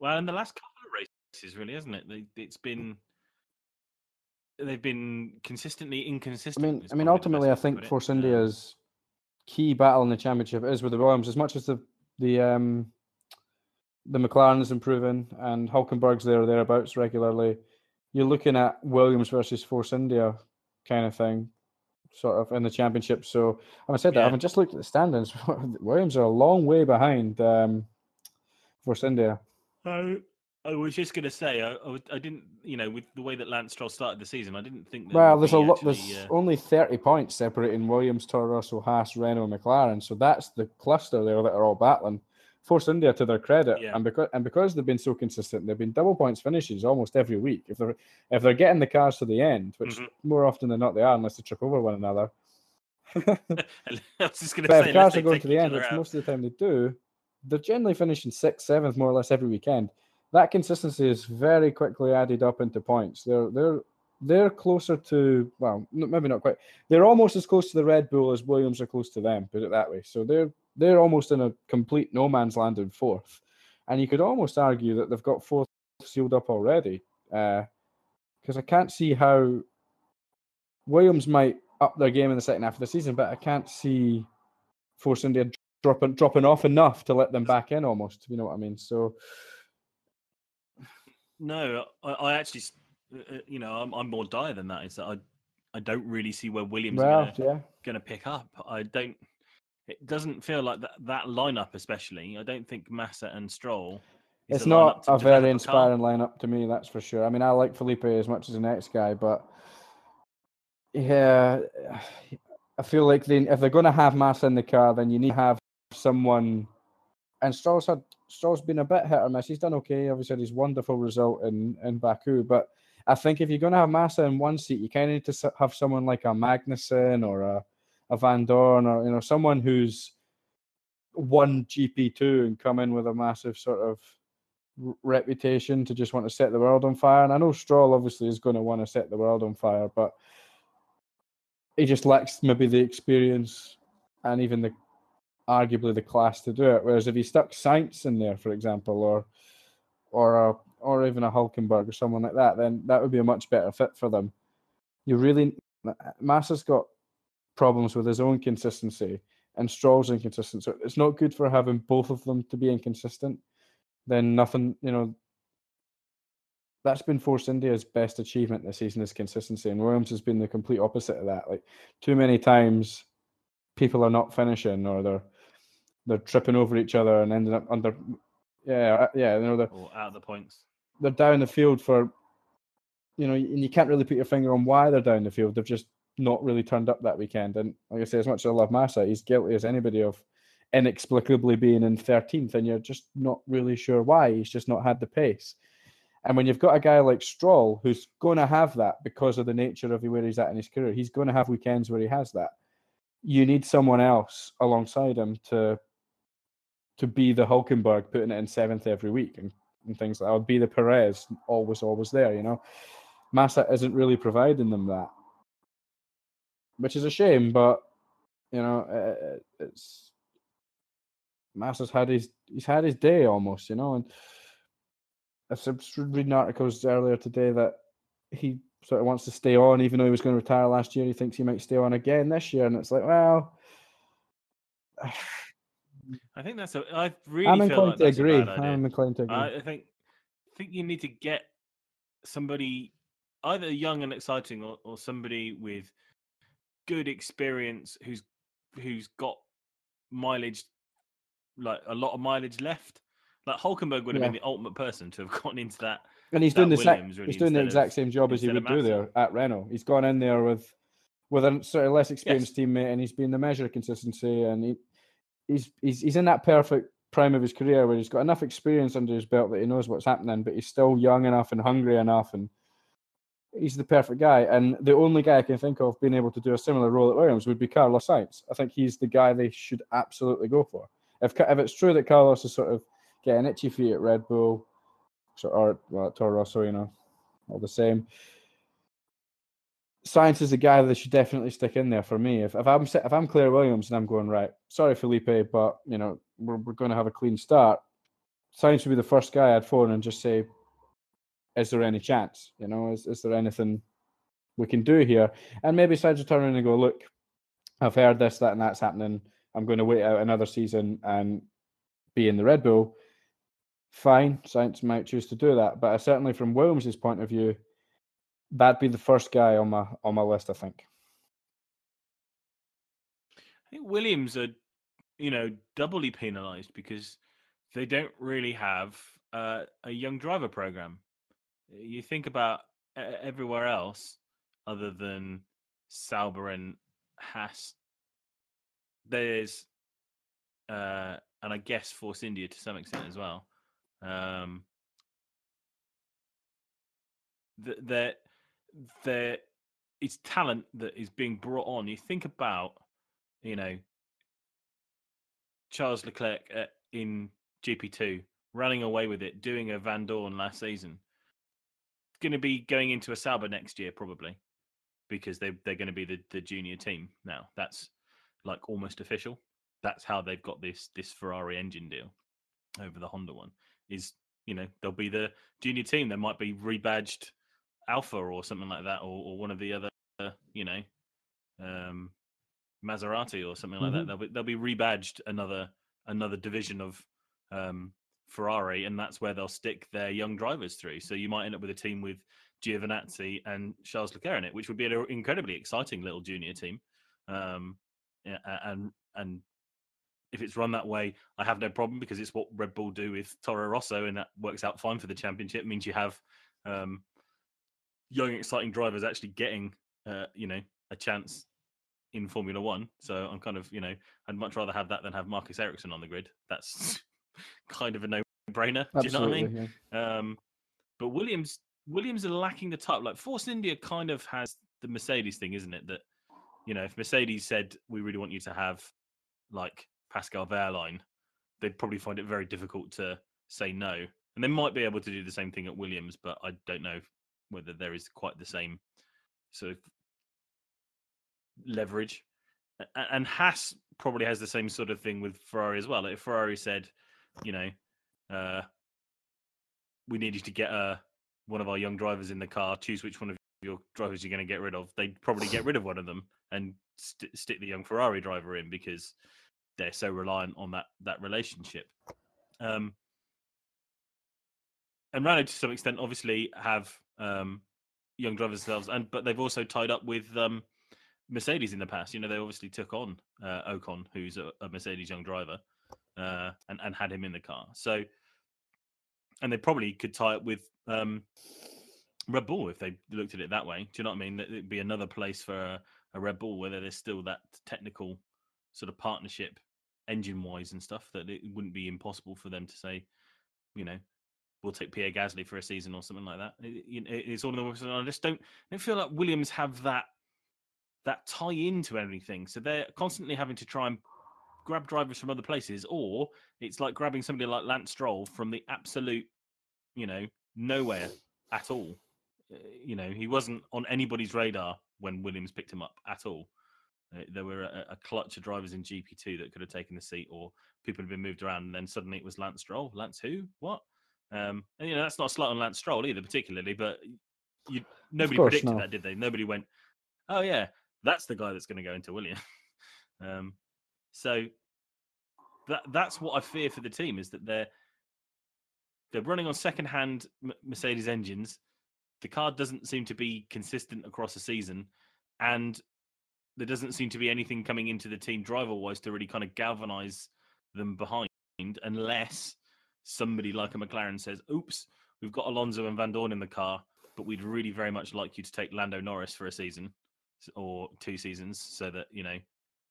Well, in the last couple of races, really, hasn't it? They, it's been they've been consistently inconsistent. I mean, I mean, ultimately, I best way to think put it. Force Um, India's key battle in the championship is with the Williams. As much as the the um, the McLaren is improving and Hulkenberg's there or thereabouts regularly, you're looking at Williams versus Force India kind of thing, sort of in the championship. So, having said that, Yeah. having just looked at the standings, Williams are a long way behind um, Force India. I, I was just going to say, I, I, I didn't, you know, with the way that Lance Stroll started the season, I didn't think. There Well, there's a lot. There's uh, only 30 points separating Williams, Toro Rosso, Haas, Renault, and McLaren. So that's the cluster there that are all battling. Force India, to their credit, Yeah. and because and because they've been so consistent, they've been double points finishes almost every week. If they're if they're getting the cars to the end, which Mhm. more often than not they are, unless they trip over one another. I was just going to say, if cars are going to the end, which out. most of the time they do, they're generally finishing sixth, seventh, more or less every weekend. That consistency is very quickly added up into points. They're they're they're closer to well, maybe not quite. They're almost as close to the Red Bull as Williams are close to them. Put it that way. So they're they're almost in a complete no man's land in fourth, and you could almost argue that they've got fourth sealed up already. Uh, because I can't see how Williams might up their game in the second half of the season, but I can't see Force India dropping dropping off enough to let them back in almost. You know what I mean? So No, I, I actually, uh, uh, you know, I'm, I'm more dire than that. Is that I, I don't really see where Williams well, gonna, yeah. gonna pick up. I don't. It doesn't feel like that that lineup, especially. I don't think Massa and Stroll. It's not a very car. inspiring lineup to me, that's for sure. I mean, I like Felipe as much as the next guy, but yeah, I feel like they, if they're going to have Massa in the car, then you need to have someone. And Stroll's had Stroll's been a bit hit or miss. He's done okay. Obviously, his wonderful result in in Baku, but I think if you're going to have Massa in one seat, you kind of need to have someone like a Magnussen or a, a Vandoorne or you know someone who's won GP two and come in with a massive sort of reputation to just want to set the world on fire. And I know Stroll obviously is going to want to set the world on fire, but he just lacks maybe the experience and even the arguably the class to do it. Whereas if he stuck Sainz in there, for example, or or a, or even a Hulkenberg or someone like that, then that would be a much better fit for them. You really Massa's got problems with his own consistency and Stroll's inconsistent. So it's not good for having both of them to be inconsistent. Then nothing, you know, that's been Force India's best achievement this season is consistency, and Williams has been the complete opposite of that. Like too many times, people are not finishing or they're they're tripping over each other and ending up under. Yeah, uh, yeah, you know they're or out of the points. they're down the field for, you know, and you can't really put your finger on why they're down the field. They've just not really turned up that weekend. And like I say, as much as I love Massa, he's guilty as anybody of inexplicably being in 13th, and you're just not really sure why. He's just not had the pace. And when you've got a guy like Stroll who's going to have that because of the nature of where he's at in his career, he's going to have weekends where he has that. You need someone else alongside him to to be the Hulkenberg, putting it in seventh every week and, and things like that. Or be the Perez, always, always there, you know. Massa isn't really providing them that, which is a shame, but, you know, uh, it's. Massa's had his he's had his day almost, you know, and I was reading articles earlier today that he sort of wants to stay on, even though he was going to retire last year. He thinks he might stay on again this year, and it's like, well, I think that's a. I really I'm inclined like to agree. I'm inclined to agree. I I think I think you need to get somebody either young and exciting or, or somebody with good experience who's who's got mileage like a lot of mileage left. Like Hulkenberg would have been the ultimate person to have gotten into that. and he's that doing the same. Williams really He's doing the instead of- exact same job as he would do there at Renault. He's gone in there with with a sort of less experienced teammate, and he's been the measure of consistency. And he, he's he's he's in that perfect prime of his career where he's got enough experience under his belt that he knows what's happening, but he's still young enough and hungry enough, and he's the perfect guy. And the only guy I can think of being able to do a similar role at Williams would be Carlos Sainz. I think he's the guy they should absolutely go for. If if it's true that Carlos is sort of getting itchy feet at Red Bull, or well, Toro Rosso, you know, all the same. Sainz is the guy that should definitely stick in there for me. If, if I'm if I'm Claire Williams and I'm going right, sorry Felipe, but you know we're, we're going to have a clean start. Sainz would be the first guy I'd phone and just say, "Is there any chance? You know, is is there anything we can do here?" And maybe Sainz will turn around and go, "Look, I've heard this, that, and that's happening. I'm going to wait out another season and be in the Red Bull." Fine, Sainz might choose to do that, but uh, certainly from Williams's point of view, that'd be the first guy on my on my list. I think. I think Williams are, you know, doubly penalised because they don't really have uh, a young driver program. You think about everywhere else, other than Sauber and Haas. There's, uh, and I guess Force India to some extent as well. Um, th- there, is talent that is being brought on. You think about you know, Charles Leclerc uh, in GP2 running away with it, doing a Vandoorne last season. It's Going to be going into a Sauber next year probably because they they're going to be the the junior team now. That's like almost official. That's how they've got this this Ferrari engine deal over the Honda one. Is you know they'll be the junior team. They might be rebadged Alfa or something like that, or, or one of the other you know um, Maserati or something like that. Mhm. They'll be they'll be rebadged another another division of um, Ferrari, and that's where they'll stick their young drivers through. So you might end up with a team with Giovinazzi and Charles Leclerc in it, which would be an incredibly exciting little junior team. Um, yeah, and and if it's run that way, I have no problem because it's what Red Bull do with Toro Rosso, and that works out fine for the championship. It means you have um, young, exciting drivers actually getting, uh, you know, a chance in Formula One. So I'm kind of, you know, I'd much rather have that than have Marcus Ericsson on the grid. That's kind of a no-brainer. Do you know what I mean? yeah. Um, but Williams, Williams are lacking the type. Like Force India kind of has the Mercedes thing, isn't it? That you know, if Mercedes said we really want you to have like Pascal Wehrlein, they'd probably find it very difficult to say no. And they might be able to do the same thing at Williams, but I don't know whether there is quite the same sort of leverage. And Haas probably has the same sort of thing with Ferrari as well. If Ferrari said, you know, uh, we need you to get uh, one of our young drivers in the car, choose which one of your drivers you're going to get rid of, they'd probably get rid of one of them and st- stick the young Ferrari driver in because they're so reliant on that that relationship. Um, and Renault, to some extent, obviously have um, young drivers themselves, and but they've also tied up with um, Mercedes in the past. You know, they obviously took on uh, Ocon, who's a, a Mercedes young driver, uh, and and had him in the car. So, and they probably could tie up with um, Red Bull if they looked at it that way. Do you know what I mean? It'd be another place for a, a Red Bull whether there's still that technical sort of partnership, engine wise and stuff. That it wouldn't be impossible for them to say, you know, we'll take Pierre Gasly for a season or something like that. It- it- it's all in the works. I just don't don't feel like Williams have that that tie into everything. So they're constantly having to try and grab drivers from other places, or it's like grabbing somebody like Lance Stroll from the absolute, you know, nowhere at all. Uh, You know, he wasn't on anybody's radar when Williams picked him up at all. Uh, There were a, a clutch of drivers in GP2 that could have taken the seat, or people had been moved around, and then suddenly it was Lance Stroll. Lance who? What? Um, and you know that's not a slight on Lance Stroll either, particularly. But you nobody predicted that, did they? Nobody went, "Oh yeah, that's the guy that's going to go into William." um, so that that's what I fear for the team is that they're they're running on second-hand Mercedes engines. The car doesn't seem to be consistent across a season, and there doesn't seem to be anything coming into the team driver-wise to really kind of galvanize them behind, unless somebody like a McLaren says, "Oops, we've got Alonso and Vandoorne in the car, but we'd really very much like you to take Lando Norris for a season or two seasons, so that you know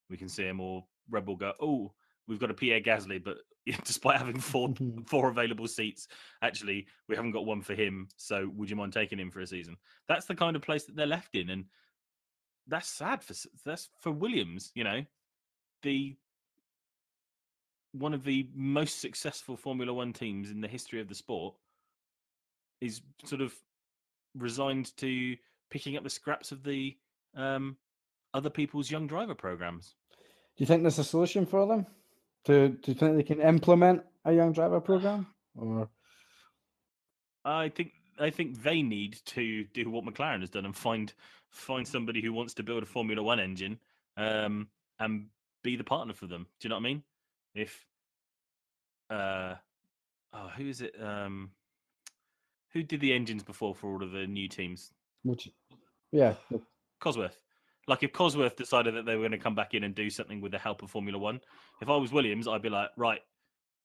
we can see him." Or Red Bull go, "Oh, we've got a Pierre Gasly, but despite having four four available seats, actually we haven't got one for him. So would you mind taking him for a season?" That's the kind of place that they're left in, and that's sad for that's for Williams. You know, the one of the most successful Formula One teams in the history of the sport is sort of resigned to picking up the scraps of the um, other people's young driver programs. Do you think there's a solution for them? To do you think they can implement a young driver program? Or I think I think they need to do what McLaren has done and find find somebody who wants to build a Formula One engine um, and be the partner for them. Do you know what I mean? If uh, oh, who is it? Um, who did the engines before for all of the new teams? which, yeah, Cosworth. Like if Cosworth decided that they were going to come back in and do something with the help of Formula One, if I was Williams, I'd be like, right,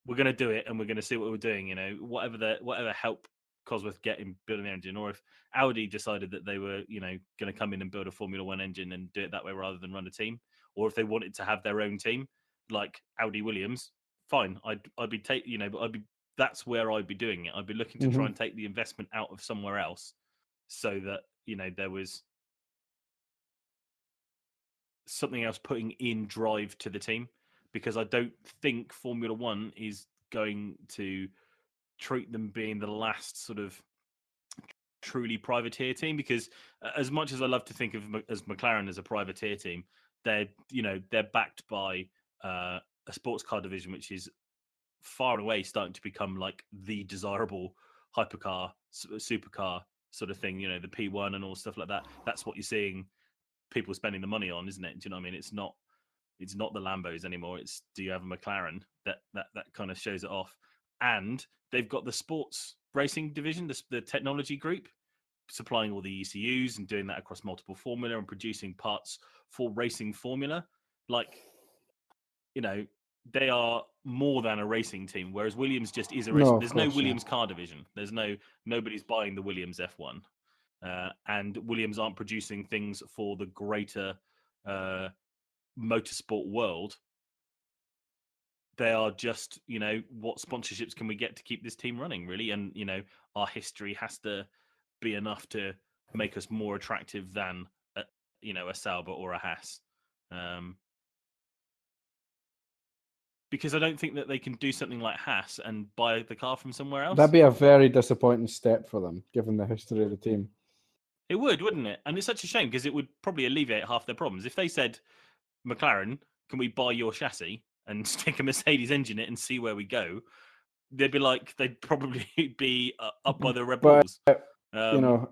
we're going to do it and we're going to see what we're doing. You know, whatever the whatever help Cosworth get in building the engine, or if Audi decided that they were, you know, going to come in and build a Formula One engine and do it that way rather than run a team, or if they wanted to have their own team, like Audi Williams, fine. I'd I'd be take you know, but I'd be that's where I'd be doing it. I'd be looking to try Mhm. and take the investment out of somewhere else, so that you know there was something else putting in drive to the team because I don't think Formula One is going to treat them being the last sort of truly privateer team because as much as I love to think of as McLaren as a privateer team, they're you know they're backed by uh, a sports car division which is far away starting to become like the desirable hypercar supercar sort of thing you know the P1 and all stuff like that. That's what you're seeing people spending the money on isn't it? Do you know what I mean? It's not it's not the Lambos anymore. It's do you have a McLaren? That that that kind of shows it off. And they've got the sports racing division the, the technology group supplying all the ECUs and doing that across multiple formula and producing parts for racing formula. Like you know they are more than a racing team whereas Williams just is a racing of there's no. Williams car division. There's no nobody's buying the Williams F1 uh, and Williams aren't producing things for the greater uh, motorsport world. They are just you know what sponsorships can we get to keep this team running really? And you know our history has to be enough to make us more attractive than a, you know a Sauber or a Haas. Um because I don't think that they can do something like Haas and buy the car from somewhere else. that'd be a very disappointing step for them, given the history of the team. It would, wouldn't it? And it's such a shame because it would probably alleviate half their problems. If they said, McLaren, can we buy your chassis and stick a Mercedes engine in it and see where we go? They'd be like, they'd probably be uh, up by the Red But, Bulls. you Um, know,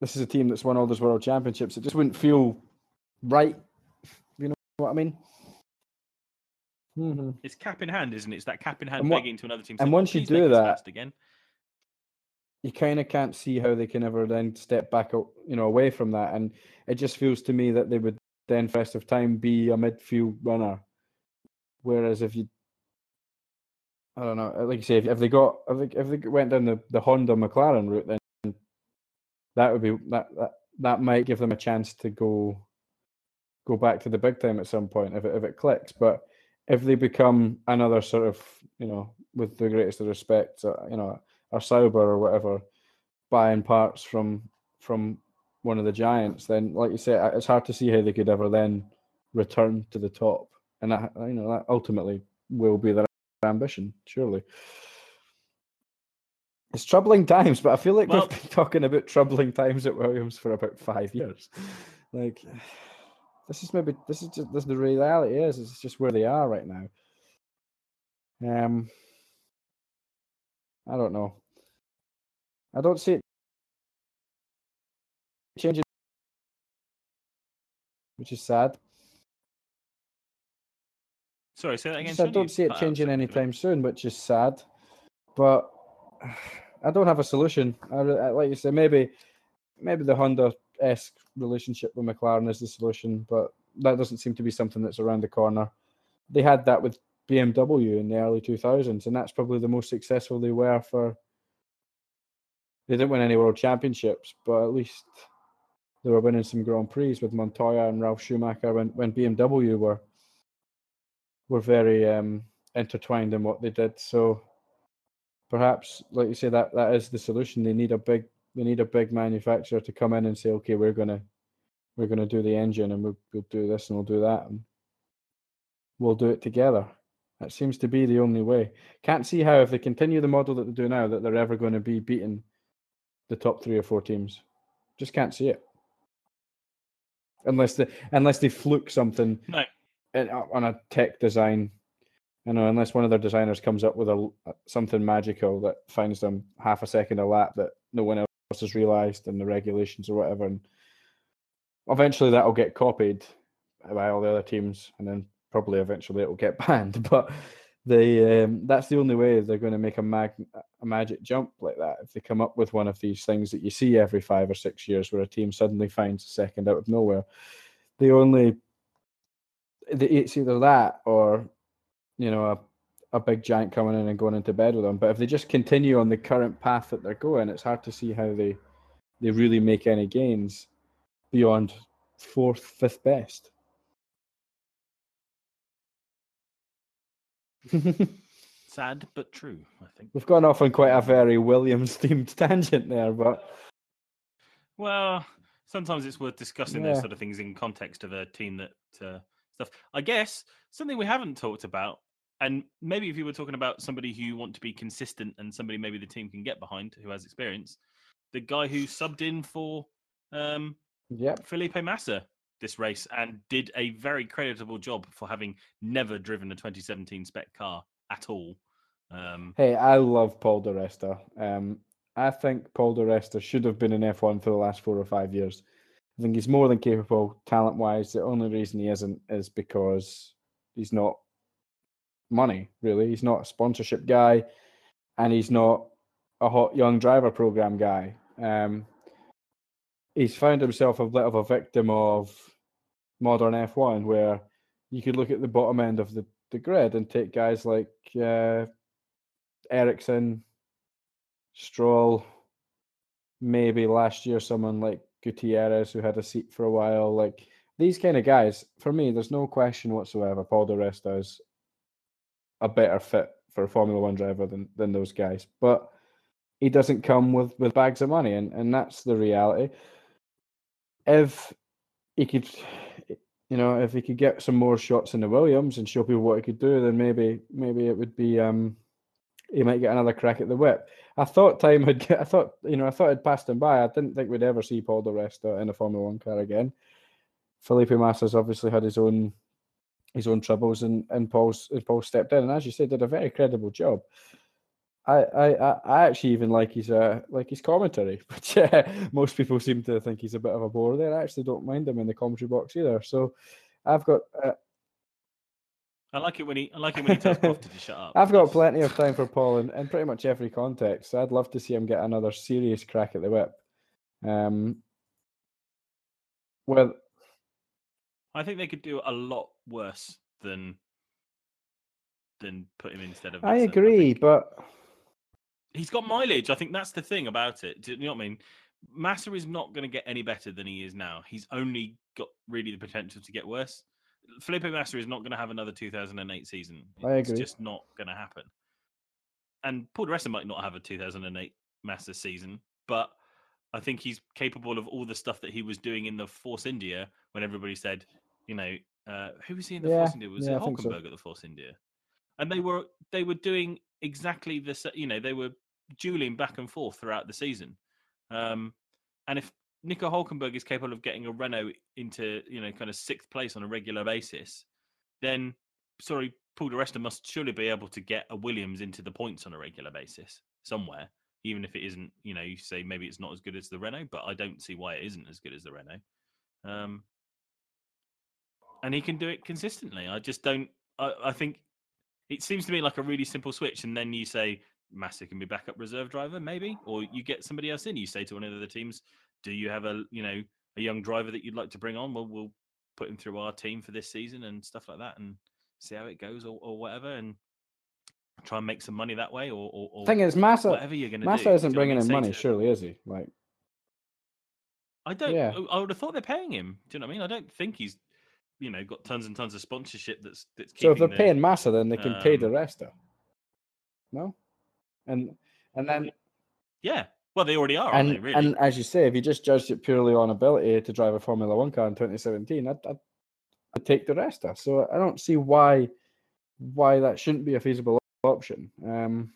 this is a team that's won all those world championships. It just wouldn't feel right. You know what I mean? Hmm it's cap in hand, isn't it? It's that cap in hand And what- begging to another team. and saying, once you do that- again. You kind of can't see how they can ever then step back, you know, away from that. And it just feels to me that they would then, first of time, be a midfield runner. Whereas if you, I don't know, like you say, if, if they got, if they, if they went down the, the Honda McLaren route, then that would be that that that might give them a chance to go go back to the big time at some point if it if it clicks. But if they become another sort of you know, with the greatest of respect, uh, you know, a Sauber or whatever, buying parts from from one of the giants, then like you say, it's hard to see how they could ever then return to the top. and that you know that ultimately will be their ambition, surely. It's troubling times, but I feel like Well- we've been talking about troubling times at Williams for about five years. Like, this is maybe this is just this is the reality is. It's just where they are right now. Um, I don't know. I don't see it changing, which is sad. Sorry, say that again. I don't see it changing a second anytime soon, which is sad. But I don't have a solution. I, I- like you say, maybe maybe the Honda esque relationship with McLaren is the solution, but that doesn't seem to be something that's around the corner. They had that with BMW in the early 2000s, and that's probably the most successful they were for. They didn't win any world championships, but at least they were winning some Grand Prix with Montoya and Ralf Schumacher when, when BMW were were very um, intertwined in what they did. So perhaps, like you say, that that is the solution. They need a big they need a big manufacturer to come in and say, okay, we're gonna we're gonna do the engine and we'll, we'll do this and we'll do that and we'll do it together. That seems to be the only way. Can't see how if they continue the model that they do now that they're ever going to be beating the top three or four teams. Just can't see it. Unless they unless they fluke something No. in- uh, on a tech design. You know, unless one of their designers comes up with a l- uh, something magical that finds them half a second a lap that no one else has realized and the regulations or whatever, and eventually that'll get copied by all the other teams, and then probably eventually it'll get banned. But they um, that's the only way they're going to make a mag a magic jump like that if they come up with one of these things that you see every five or six years where a team suddenly finds a second out of nowhere. The only it's either that or you know a, big giant coming in and going into bed with them. But if they just continue on the current path that they're going, it's hard to see how they they really make any gains beyond fourth, fifth best. Sad but true, I think. We've gone off on quite a very Williams themed tangent there, but Well, sometimes it's worth discussing Yeah. those sort of things in context of a team that uh, stuff. I guess something we haven't talked about, and maybe if you were talking about somebody who you want to be consistent and somebody maybe the team can get behind who has experience, the guy who subbed in for um, yep. Felipe Massa this race and did a very creditable job for having never driven a 2017 spec car at all. Um, Hey, I love Paul Di Resta. Um, I think Paul Di Resta should have been in F1 for the last four or five years. I think he's more than capable talent wise. The only reason he isn't is because he's not money, really. He's not a sponsorship guy and he's not a hot young driver program guy. Um, he's found himself a bit of a victim of modern F1 where you could look at the bottom end of the, the grid and take guys like uh, Ericsson, Stroll, maybe last year someone like Gutierrez who had a seat for a while. Like these kind of guys, for me, there's no question whatsoever. Paul Di Resta is a better fit for a Formula One driver than than those guys, but he doesn't come with with bags of money, and and that's the reality. If he could, you know, if he could get some more shots in the Williams and show people what he could do, then maybe maybe it would be um he might get another crack at the whip. I thought time had I thought you know I thought it passed him by. I didn't think we'd ever see Paul Di Resta in a Formula One car again. Felipe Massa's obviously had his own his own troubles, and and Paul's and Paul stepped in, and as you said, did a very credible job. I I I- actually even like his uh like his commentary, which uh, most people seem to think he's a bit of a bore. There, I actually don't mind him in the commentary box either. So, I've got uh, I like it when he I like it when he tells Crofty to shut up. I've got plenty of time for Paul in, in pretty much every context. So I'd love to see him get another serious crack at the whip. Um, well, I think they could do a lot worse than than put him instead of. I agree, think. but he's got mileage. I think that's the thing about it. Do you know what I mean? Massa is not going to get any better than he is now. He's only got really the potential to get worse. Felipe Massa is not going to have another 2008 season. I It's agree. just not going to happen. And Paul Ressa might not have a 2008 Massa season, but I think he's capable of all the stuff that he was doing in the Force India when everybody said, you know, Uh, who was he in the Yeah, Force India? Was yeah, it think so. At the Force India? And they were they were doing exactly the you know they were dueling back and forth throughout the season. Um, and if Nico Hulkenberg is capable of getting a Renault into you know kind of sixth place on a regular basis, then sorry, Paul Di Resta must surely be able to get a Williams into the points on a regular basis somewhere, even if it isn't. You know, you say maybe it's not as good as the Renault, but I don't see why it isn't as good as the Renault. Um, and he can do it consistently. I just don't. I, I think it seems to me like a really simple switch, and then you say Massa can be backup reserve driver, maybe, or you get somebody else in. You say to one of the other teams, "Do you have a you know a young driver that you'd like to bring on? Well, we'll put him through our team for this season and stuff like that, and see how it goes, or, or whatever, and try and make some money that way, or, or, or Thing is, Massa whatever you're going to do. Massa Do isn't you know what I bringing in money, surely, is he? Like, I don't. Yeah. I would have thought they're paying him. Do you know what I mean? I don't think he's, you know, got tons and tons of sponsorship. That's that's so if they're the- paying Massa, then they can pay the um, rest of. No, and and then Yeah. Well, they already are, aren't and they? Really? and as you say, if you just judged it purely on ability to drive a Formula One car in 2017, I'd, I'd, I'd take Di Resta. So I don't see why why that shouldn't be a feasible option. Um,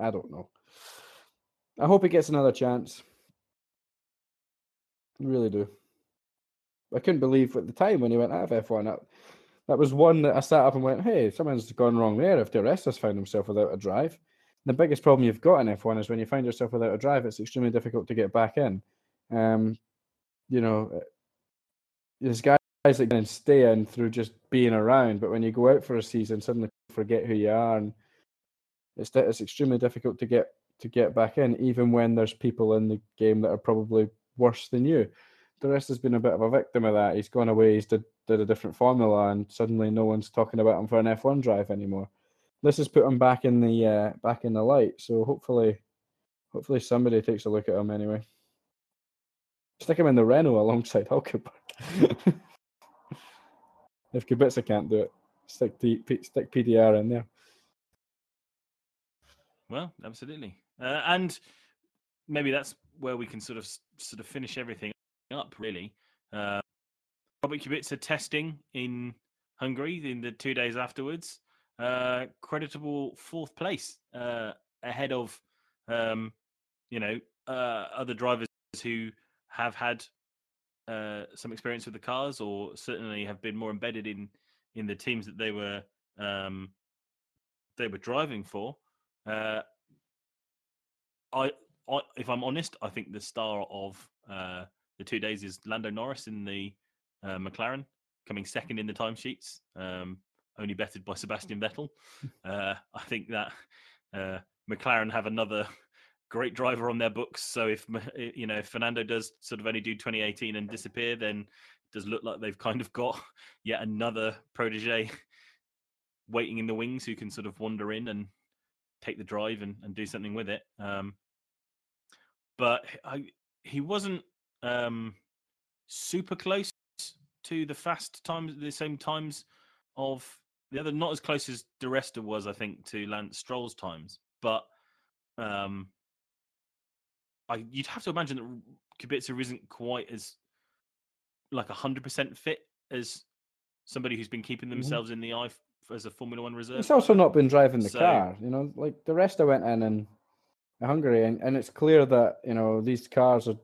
I don't know. I hope he gets another chance. I really do. I couldn't believe at the time when he went out of F1. That, that was one that I sat up and went, "Hey, something's gone wrong there." If Di Resta's found himself without a drive, the biggest problem you've got in F1 is when you find yourself without a drive, it's extremely difficult to get back in. Um, you know, uh, there's guys that can stay in through just being around, but when you go out for a season, suddenly forget who you are, and it's it's extremely difficult to get to get back in, even when there's people in the game that are probably worse than you. Di Resta's been a bit of a victim of that. He's gone away, he's did, did a different formula, and suddenly no one's talking about him for an F1 drive anymore this has put him back in the uh, back in the light. So hopefully, hopefully somebody takes a look at him anyway. Stick him in the Renault alongside Hulkenberg. if Kubica can't do it, stick P- stick PDR in there. Well, absolutely, uh, and maybe that's where we can sort of sort of finish everything up. Really, uh, Robert Kubica testing in Hungary in the two days afterwards. Uh, creditable fourth place uh, ahead of um, you know uh, other drivers who have had uh, some experience with the cars, or certainly have been more embedded in in the teams that they were um, they were driving for. Uh, I, I, if I'm honest, I think the star of uh, the two days is Lando Norris in the uh, McLaren, coming second in the timesheets, um, only bettered by Sebastian Vettel. Uh, I think that uh, McLaren have another great driver on their books. So if you know if Fernando does sort of only do 2018 and disappear, then it does look like they've kind of got yet another protege waiting in the wings who can sort of wander in and take the drive and, and do something with it. Um, but I, he wasn't um, super close to the fast times, the same times of the other, not as close as Di Resta was, I think, to Lance Stroll's times. But um, I, you'd have to imagine that Kubica isn't quite as like hundred percent fit as somebody who's been keeping Mhm. themselves in the eye as a Formula One reserve. He's also not been driving the So- car. You know, like the rest I went in in Hungary, and, and it's clear that you know these cars are,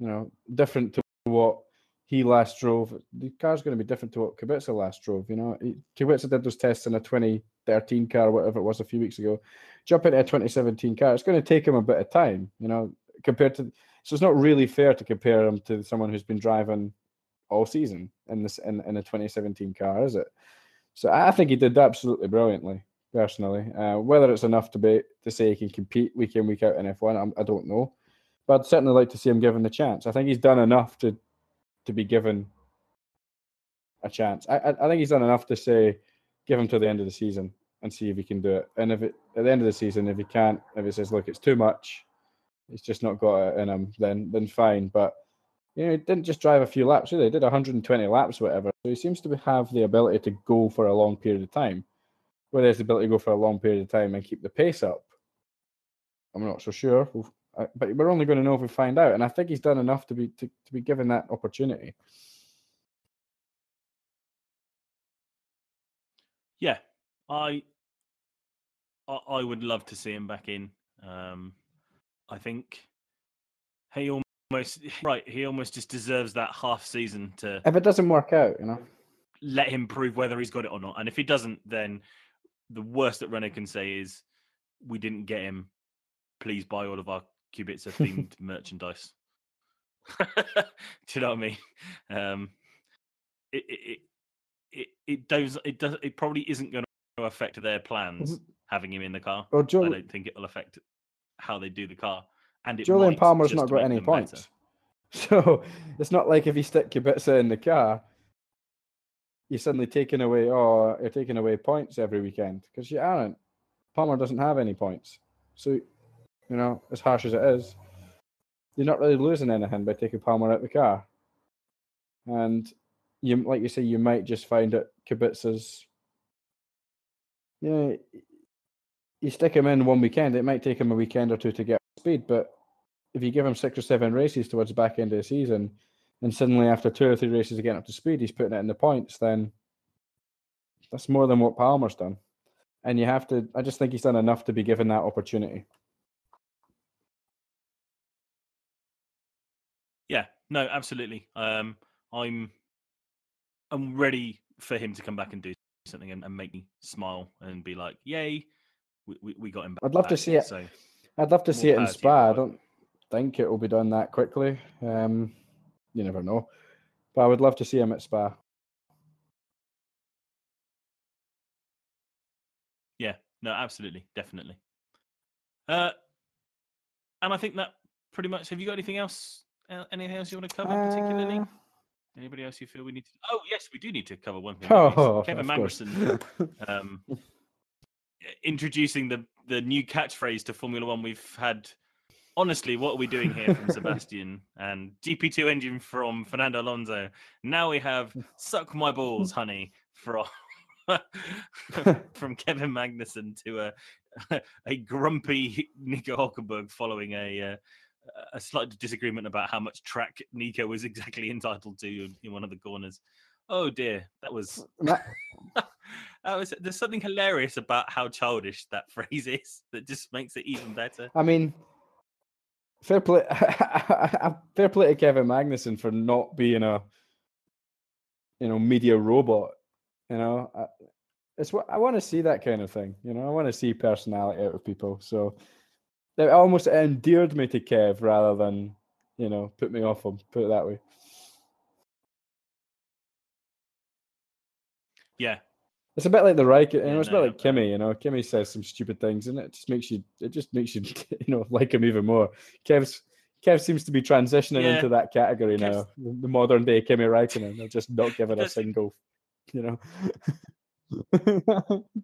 you know, different to what he last drove. The car's going to be different to what Kubica last drove. You know, Kubica did those tests in a 2013 car, whatever it was, a few weeks ago. Jump into a 2017 car. It's going to take him a bit of time. You know, compared to. So it's not really fair to compare him to someone who's been driving all season in this in, in a 2017 car, is it? So I think he did absolutely brilliantly, personally. Uh, whether it's enough to be to say he can compete week in week out in F1, I'm, I don't know. But I'd certainly like to see him given the chance. I think he's done enough to to be given a chance. I, I, think he's done enough to say give him to the end of the season and see if he can do it. And if it at the end of the season, if he can't, if he says, look, it's too much, he's just not got it in him, then then fine. But you know, he didn't just drive a few laps, really. He did 120 laps, whatever. So he seems to have the ability to go for a long period of time. Whether he has the ability to go for a long period of time and keep the pace up, I'm not so sure. We'll- But we're only going to know if we find out. And I think he's done enough to be to, to be given that opportunity. Yeah, I, I, I would love to see him back in. Um, I think he almost right. He almost just deserves that half season to If it doesn't work out, you know. let him prove whether he's got it or not. And if he doesn't, then the worst that Renault can say is, "We didn't get him. Please buy all of our Kubica themed merchandise." Do you know what I mean? Um, it, it it it does it does it probably isn't going to affect their plans having him in the car. Well, I don't think it'll affect how they do the car. And it Jolyon Palmer's not got any them better. points. So it's not like if you stick Kubica in the car, you're suddenly taking away, oh, you're taking away points every weekend because you aren't. Palmer doesn't have any points. So, you know, as harsh as it is, you're not really losing anything by taking Palmer out of the car. And you, like you say, you might just find that Kubica's, you know, you stick him in one weekend, it might take him a weekend or two to get speed, but if you give him six or seven races towards the back end of the season, and suddenly after two or three races getting up to speed, he's putting it in the points, then that's more than what Palmer's done. And you have to, I just think he's done enough to be given that opportunity. Yeah, no, absolutely. Um, I'm I'm ready for him to come back and do something and, and make me smile and be like, "Yay, we, we, we got him back." I'd love to see it. So I'd love to see it in power to you, Spa. I don't think it will be done that quickly. Um, you never know. But I would love to see him at Spa. yeah, no, absolutely, definitely. Uh, and I think that pretty much. Have you got anything else? Uh, anything else you want to cover particularly? Uh, Anybody else you feel we need to? Oh, yes, we do need to cover one thing. oh. Kevin. Magnussen um, introducing the the new catchphrase to Formula One. We've had honestly, what are we doing here from Sebastian and GP2 engine from Fernando Alonso? Now we have "suck my balls, honey" from from Kevin Magnussen to a a grumpy Nico Hulkenberg following a. Uh, a slight disagreement about how much track Nico was exactly entitled to in, one of the corners. Oh dear, that was that was there's something hilarious about how childish that phrase is that just makes it even better. I mean, fair play, fair play to Kevin Magnussen for not being a, you know, media robot. You know, I, it's what I want to see that kind of thing. You know, I want to see personality out of people. So it almost endeared me to Kev rather than, you know, put me off him. Put it that way. Yeah, It's a bit like the Raikkonen, you Yeah, know, it's a no, bit like Kimi, you know. Kimi says some stupid things and it just makes you it just makes you you know like him even more. Kev's Kev seems to be transitioning Yeah. into that category Kev's- now. The modern day Kimi Raikkonen. They're just not giving a single, you know.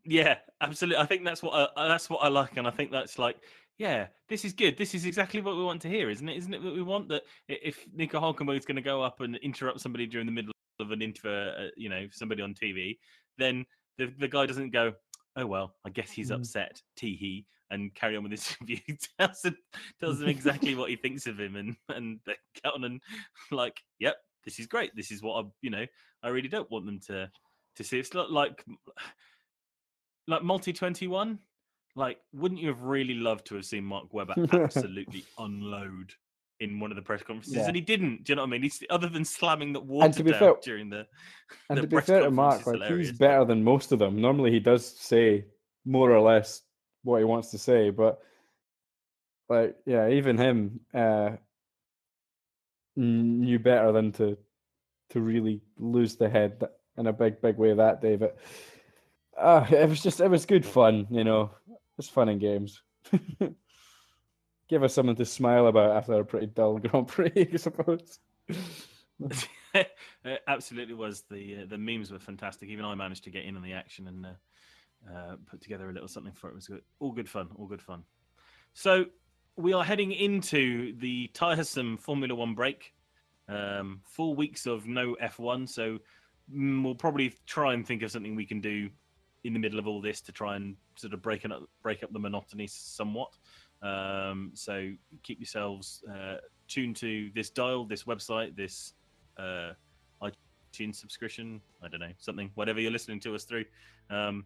yeah, absolutely. I think that's what I, that's what I like, and I think that's like, yeah, this is good. This is exactly what we want to hear, isn't it? Isn't it what we want that if Nico Hulkenberg is going to go up and interrupt somebody during the middle of an interview, uh, you know, somebody on TV, then the the guy doesn't go, oh well, I guess he's Mm. upset, tee hee, and carry on with his review. tells him tells him exactly what he thinks of him, and and they get on and like, yep, this is great. This is what I, you know, I really don't want them to to see. It's not like like multi twenty one. Like, wouldn't you have really loved to have seen Mark Webber absolutely unload in one of the press conferences? Yeah. And he didn't. Do you know what I mean? He's other than slamming that water to be down fair- during the. and the to be fair to Mark, like he's better than most of them. Normally he does say more or less what he wants to say, but like yeah, even him uh knew better than to to really lose the head in a big, big way that day. But uh, it was just it was good fun, you know. It's fun and games. Give us something to smile about after a pretty dull Grand Prix, I suppose. it absolutely was. The uh, the memes were fantastic. Even I managed to get in on the action and uh, uh, put together a little something for it. It was good. All good fun. All good fun. So we are heading into the tiresome Formula One break. Um, four weeks of no F1. So mm, we'll probably try and think of something we can do in the middle of all this to try and sort of break up break up the monotony somewhat. Um, so keep yourselves uh, tuned to this dial, this website, this uh, iTunes subscription. I don't know something, whatever you're listening to us through. Um,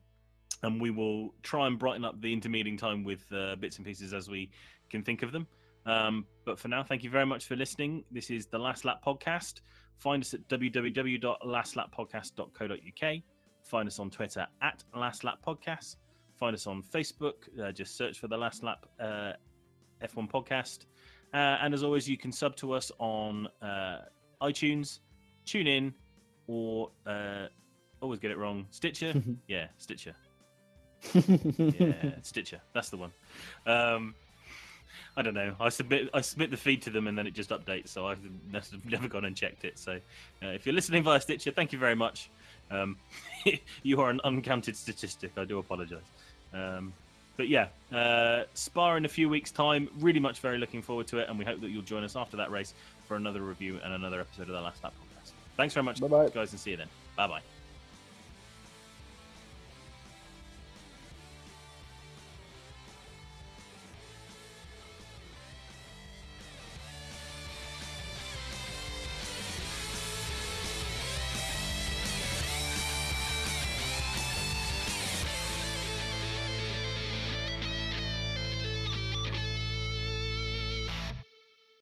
and we will try and brighten up the intermeeting time with uh, bits and pieces as we can think of them. Um, but for now, thank you very much for listening. This is the Last Lap Podcast. Find us at www.lastlappodcast.co.uk. Find us on Twitter at Last Lap Podcast. Find us on Facebook. Uh, just search for the Last Lap uh, F1 Podcast. Uh, and as always, you can sub to us on uh, iTunes, tune in, or uh, always get it wrong, Stitcher. yeah, Stitcher. Yeah, Stitcher. That's the one. Um, I don't know. I submit I submit the feed to them and then it just updates. So I've never, never gone and checked it. So uh, if you're listening via Stitcher, thank you very much. Um, you are an uncounted statistic. I do apologise. Um, but yeah, uh, Spa in a few weeks' time. Really much very looking forward to it, and we hope that you'll join us after that race for another review and another episode of the Last Lap podcast. Thanks very much, Bye-bye. guys, and see you then. Bye bye.